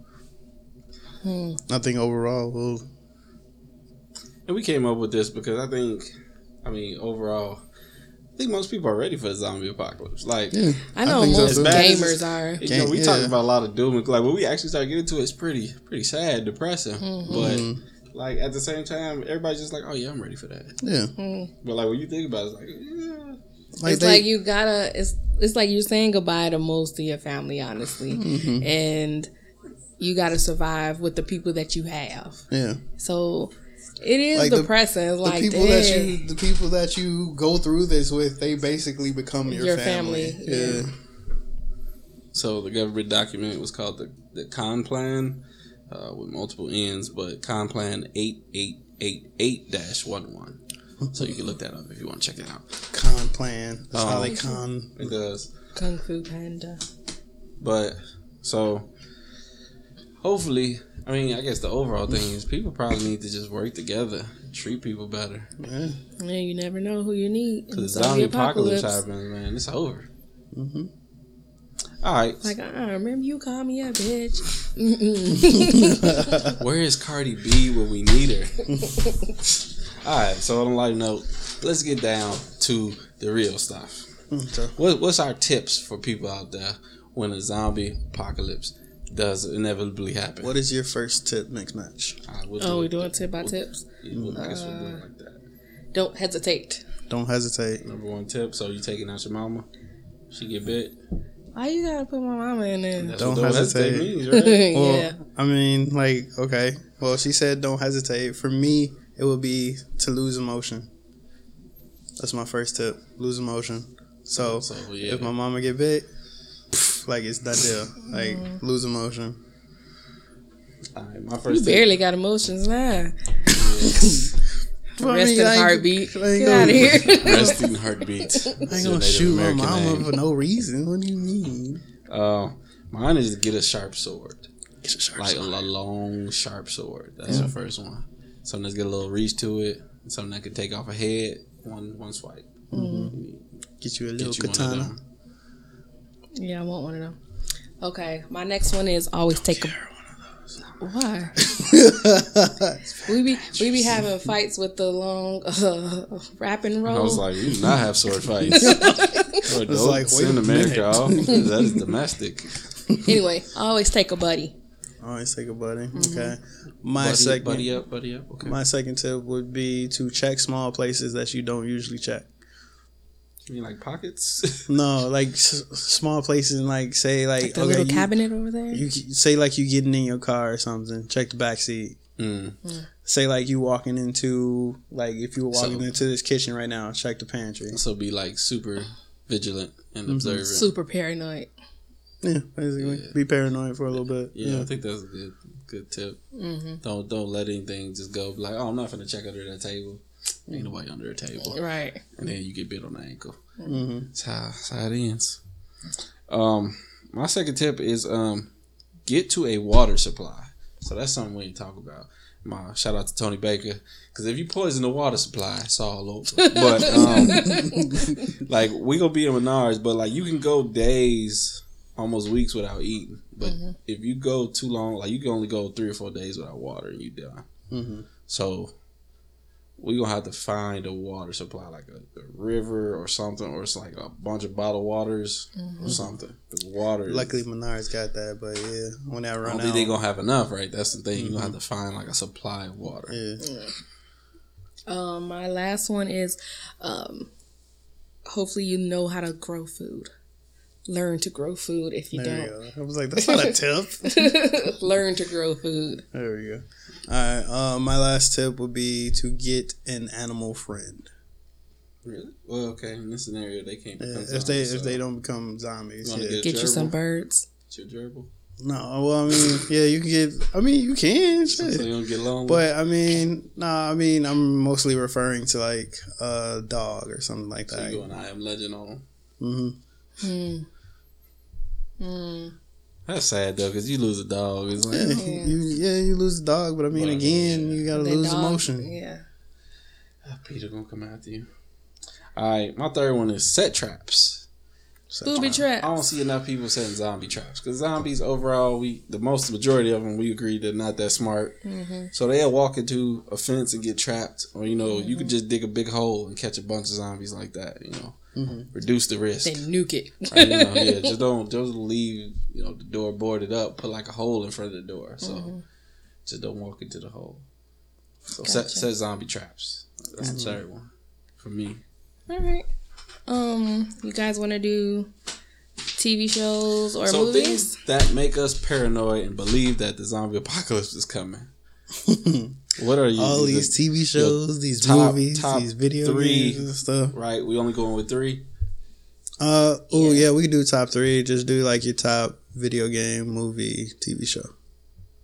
Hmm. I think overall, well, and we came up with this because I think, I mean, overall. I think most people are ready for the zombie apocalypse. Like, yeah, I know think most too. As bad gamers are. You know, we Yeah. talk about a lot of doom and like when we actually start getting to it, it's pretty pretty sad, depressing. Mm-hmm. But Mhm. like at the same time, everybody's just like, oh yeah, I'm ready for that. Yeah, But like when you think about it, it's like, yeah. like it's they, like you gotta. It's it's like you're saying goodbye to most of your family, honestly, Mm-hmm. and you gotta survive with the people that you have. yeah. So it is Like depressing. It's The like people that you, the people that you go through this with, they basically become your, Your family. family, Yeah. So the government document was called the the Con Plan, uh, with multiple ends, but Con Plan eight eight eight eight dash one one. So you can look that up if you want to check it out. Con plan. That's how Um, they con. It does. Kung Fu Panda. But so hopefully, I mean, I guess the overall thing is people probably need to just work together, treat people better. Man, Yeah, you never know who you need. Because the zombie zombie apocalypse apocalypse. happens, man. It's over. hmm All right. Like, I remember you called me a bitch. Where is Cardi B when we need her? All right. So on a light note, let's get down to the real stuff. So, What, what's our tips for people out there when a zombie apocalypse does inevitably happen? what is your first tip next match? All right, we'll Oh, do we it. doing tip by tips? Yeah, we'll- I guess we'll do it uh, like that. Don't hesitate. Don't hesitate. Number one tip. So you taking out your mama? She get bit. Why you gotta put my mama in there? That's Don't what don't hesitate. means, right? Well, yeah. I mean, like, okay. Well, she said don't hesitate. For me, it would be to lose emotion. That's my first tip. Lose emotion. So, so yeah. if my mama get bit, pff, like it's that deal. Like lose emotion. All right, my You first tip. barely got emotions now. Well, I Resting mean, I ain't- heartbeat. Get out of here. Resting heartbeat. I ain't gonna shoot my mama for no reason. What do you mean? Uh, mine is get a sharp sword, Get a sharp like a, sword. a long sharp sword. That's the first one. Something that's got a little reach to it. Something that can take off a head. One one swipe. Get you a little you one katana. Them. Yeah, I want one of them. Okay, my next one is always take a. Why? we be we be having fights with the long uh, wrap and roll. I was like, we do not have sword fights. Or adults like, wait in America, that is domestic. anyway, I always take a buddy. Always take a buddy. Mm-hmm. Okay. My Buddy, second buddy up, buddy up. Okay. my second tip would be to check small places that you don't usually check. You mean like pockets? No, like s- small places, like say like The okay, little you, cabinet over there. you say like you getting in your car or something. Check the back seat. mm. Say like you walking into like if you were walking So- into this kitchen right now, check the pantry. So be like super vigilant and Mm-hmm. observant. Super paranoid. Yeah, basically, be paranoid for a little bit. Yeah, Yeah, I think that's a good good tip. hmm Don't don't let anything just go like, oh, I'm not gonna check under that table. Ain't nobody under a table, Right. and then you get bit on the ankle. hmm That's how, that's how it ends. Um, my second tip is um, get to a water supply. So that's something we ain't talk about. My shout out to Tony Baker because if you poison the water supply, it's all over. But um, like we gonna be in Menards, but like you can go days, almost weeks without eating. But if you go too long, like you can only go three or four days without water and you done. hmm So we gonna have to find a water supply, like a, a river or something, or it's like a bunch of bottled waters or something. The water. is- Luckily, Menards got that, but yeah, when I I run don't out, think they gonna have enough, right? That's the thing. you're gonna have to find like a supply of water. yeah. Um, my last one is, um, hopefully you know how to grow food. Learn to grow food if you There don't. go. I was like, that's not a tip. Learn to grow food. There we go. All right. Uh, my last tip would be to get an animal friend. Really? Well, okay. In this scenario, they can't. Yeah, become if they zombies, if they don't become zombies, You yeah. get- Get you some birds. It's your gerbil, No, well, I mean, yeah, you can get. I mean, you can. so Shit. you don't get lonely. But I mean, nah, I mean, I'm mostly referring to like a dog or something like so that. you go and I am legend on them. hmm Hmm. That's sad though, because you lose a dog. It's like Yeah, Yeah. you yeah you lose a dog, but I mean, Well, again, yeah. you gotta They lose dog- emotion. Yeah. "Ah, PETA gonna come after you. All right, my third one is set traps. Booby traps. I don't see enough people setting zombie traps because zombies overall, we the most majority of them we agree they're not that smart. Mm-hmm. So they'll walk into a fence and get trapped, or you know you could just dig a big hole and catch a bunch of zombies like that. You know, Mhm. reduce the risk. They nuke it. Right, you know, yeah, just don't just leave you know the door boarded up. Put like a hole in front of the door, so Mm-hmm. just don't walk into the hole. So set, Gotcha. set zombie traps. That's the third one for me. All right. Um, you guys want to do TV shows or so movies? things that make us paranoid and believe that the zombie apocalypse is coming. what are you? All the- these TV shows, these top- movies, top these video three. games and stuff. right. We only going with three. Uh oh Yeah. yeah, we could do top three. Just do like your top video game, movie, TV show.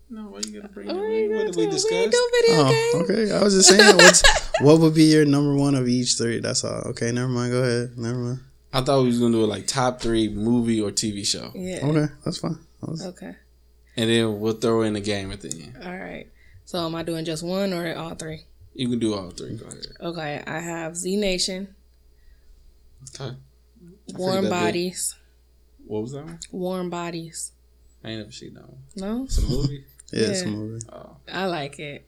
No, why you gotta bring Oh, it? you What gotta did we do- discuss? ain't do video Oh, games. okay. I was just saying, what's what would be your number one of each three? That's all. Okay, never mind. Go ahead. Never mind. I thought we was gonna do it like top three movie or TV show, Yeah. Okay, that's fine. I was- Okay. and then we'll throw in the game at the end. All right. So am I doing just one or all three? You can do all three. Go ahead. Okay. I have Z Nation, Okay. Warm that big. Bodies, What was that one? Warm Bodies. I ain't never seen that one. No, It's a movie. yeah, it's a movie. oh, I like it.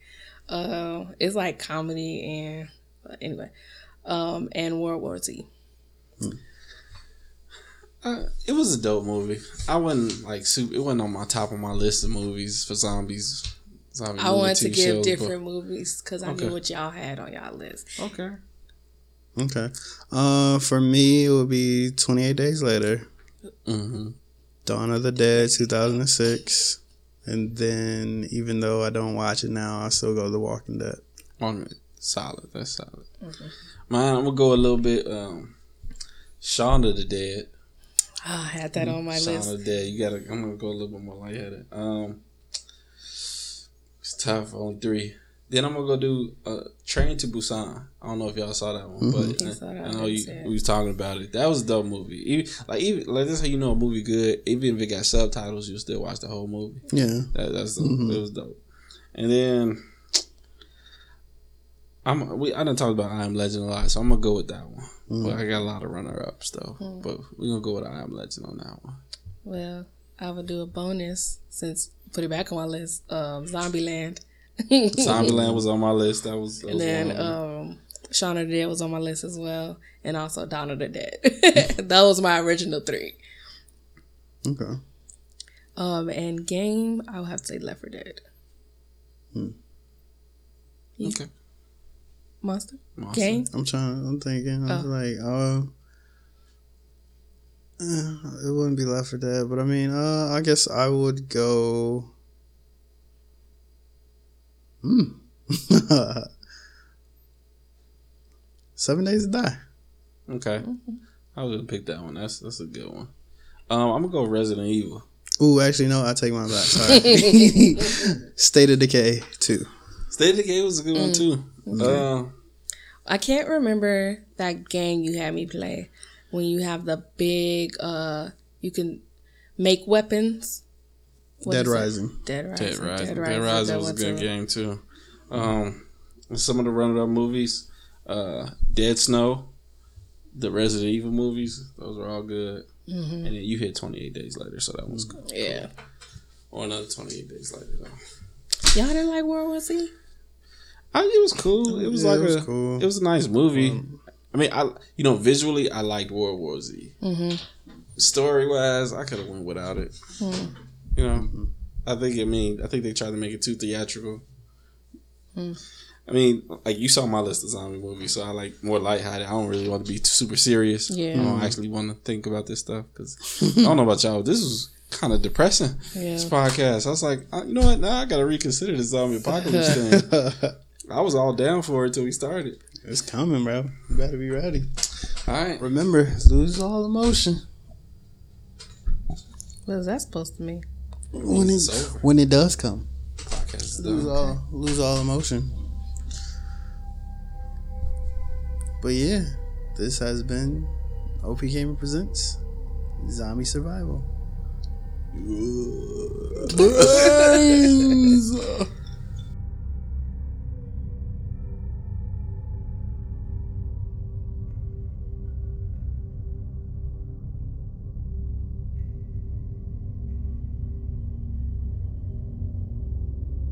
Uh, it's like comedy and but anyway, um, and World War Z. uh, it was a dope movie. I wasn't like super. It wasn't on my top of my list of movies for zombies. Zombie I movie, wanted to give shows, but- different movies because I Okay. knew what y'all had on y'all list. Okay. Okay. Uh, for me, it would be Twenty Eight Days Later, Mm-hmm. Dawn of the Dead, two thousand and six, and then even though I don't watch it now, I still go The Walking Dead. On it. Solid. That's solid. Mm-hmm. Mine. I'm gonna go a little bit. Um, Shaun of the Dead. Ah, I had that on my Shaun list. of the Dead. You gotta. I'm gonna go a little bit more lightheaded. Um, it's tough. Only three. Then I'm gonna go do uh, Train to Busan. I don't know if y'all saw that one, but I saw that. I I know you, we was talking about it. That was a dope movie. Even like even like this, how you know a movie good. Even if it got subtitles, you'll still watch the whole movie. Yeah. That, that's Mhm. it was dope. And then I'm we I done talked about I Am Legend a lot, so I'm gonna go with that one. But I got a lot of runner ups though. But we're gonna go with I Am Legend on that one. Well, I would do a bonus since put it back on my list. Um, Zombieland. Zombieland was on my list. That was, that And was then one of them. um, Shaun of the Dead was on my list as well, and also Dawn of the Dead. that was my original three. Okay. Um, and game, I would have to say Left 4 Dead. okay. Monster Awesome. game. I'm trying. I'm thinking. I was Oh. like, oh, it wouldn't be Left 4 Dead, but I mean, uh, I guess I would go. Hmm. Seven Days to Die. Okay. I was gonna pick that one. That's that's a good one. Um, I'm gonna go Resident Evil. Ooh, actually, no, I take my back. Sorry. State of Decay two. State of Decay was a good one too. Uh, I can't remember that game you had me play when you have the big. uh You can make weapons. What Dead is it? Rising. Dead Rising. Dead Rising. Dead Rising was a good game too. Um, some of the runner up movies, uh, Dead Snow, the Resident Evil movies, those are all good. Mm-hmm. And then you hit 28 days later, so that was good. Yeah. Or another 28 days later. Though. Y'all didn't like World War Z? I, it was cool. It was Yeah, like it was a, cool. it was a nice movie. I mean, I you know visually I liked World War Z. Mm-hmm. Story wise, I could have went without it. Hmm. You know, I think I mean I think they tried to make it too theatrical. Hmm. I mean, like you saw my list of zombie movies, so I like more lighthearted. I don't really want to be super serious. Yeah. I don't actually want to think about this stuff because I don't know about y'all. This was kind of depressing. Yeah. This podcast, I was like, uh, you know what? Now I got to reconsider the zombie apocalypse thing. I was all down for it till we started. It's coming, bro. You better be ready. All right. Remember, lose all emotion What is that supposed to mean? when it It's when it does come. Podcast Lose done. all lose all emotion. But yeah, this has been OP Gamer presents Zombie Survival.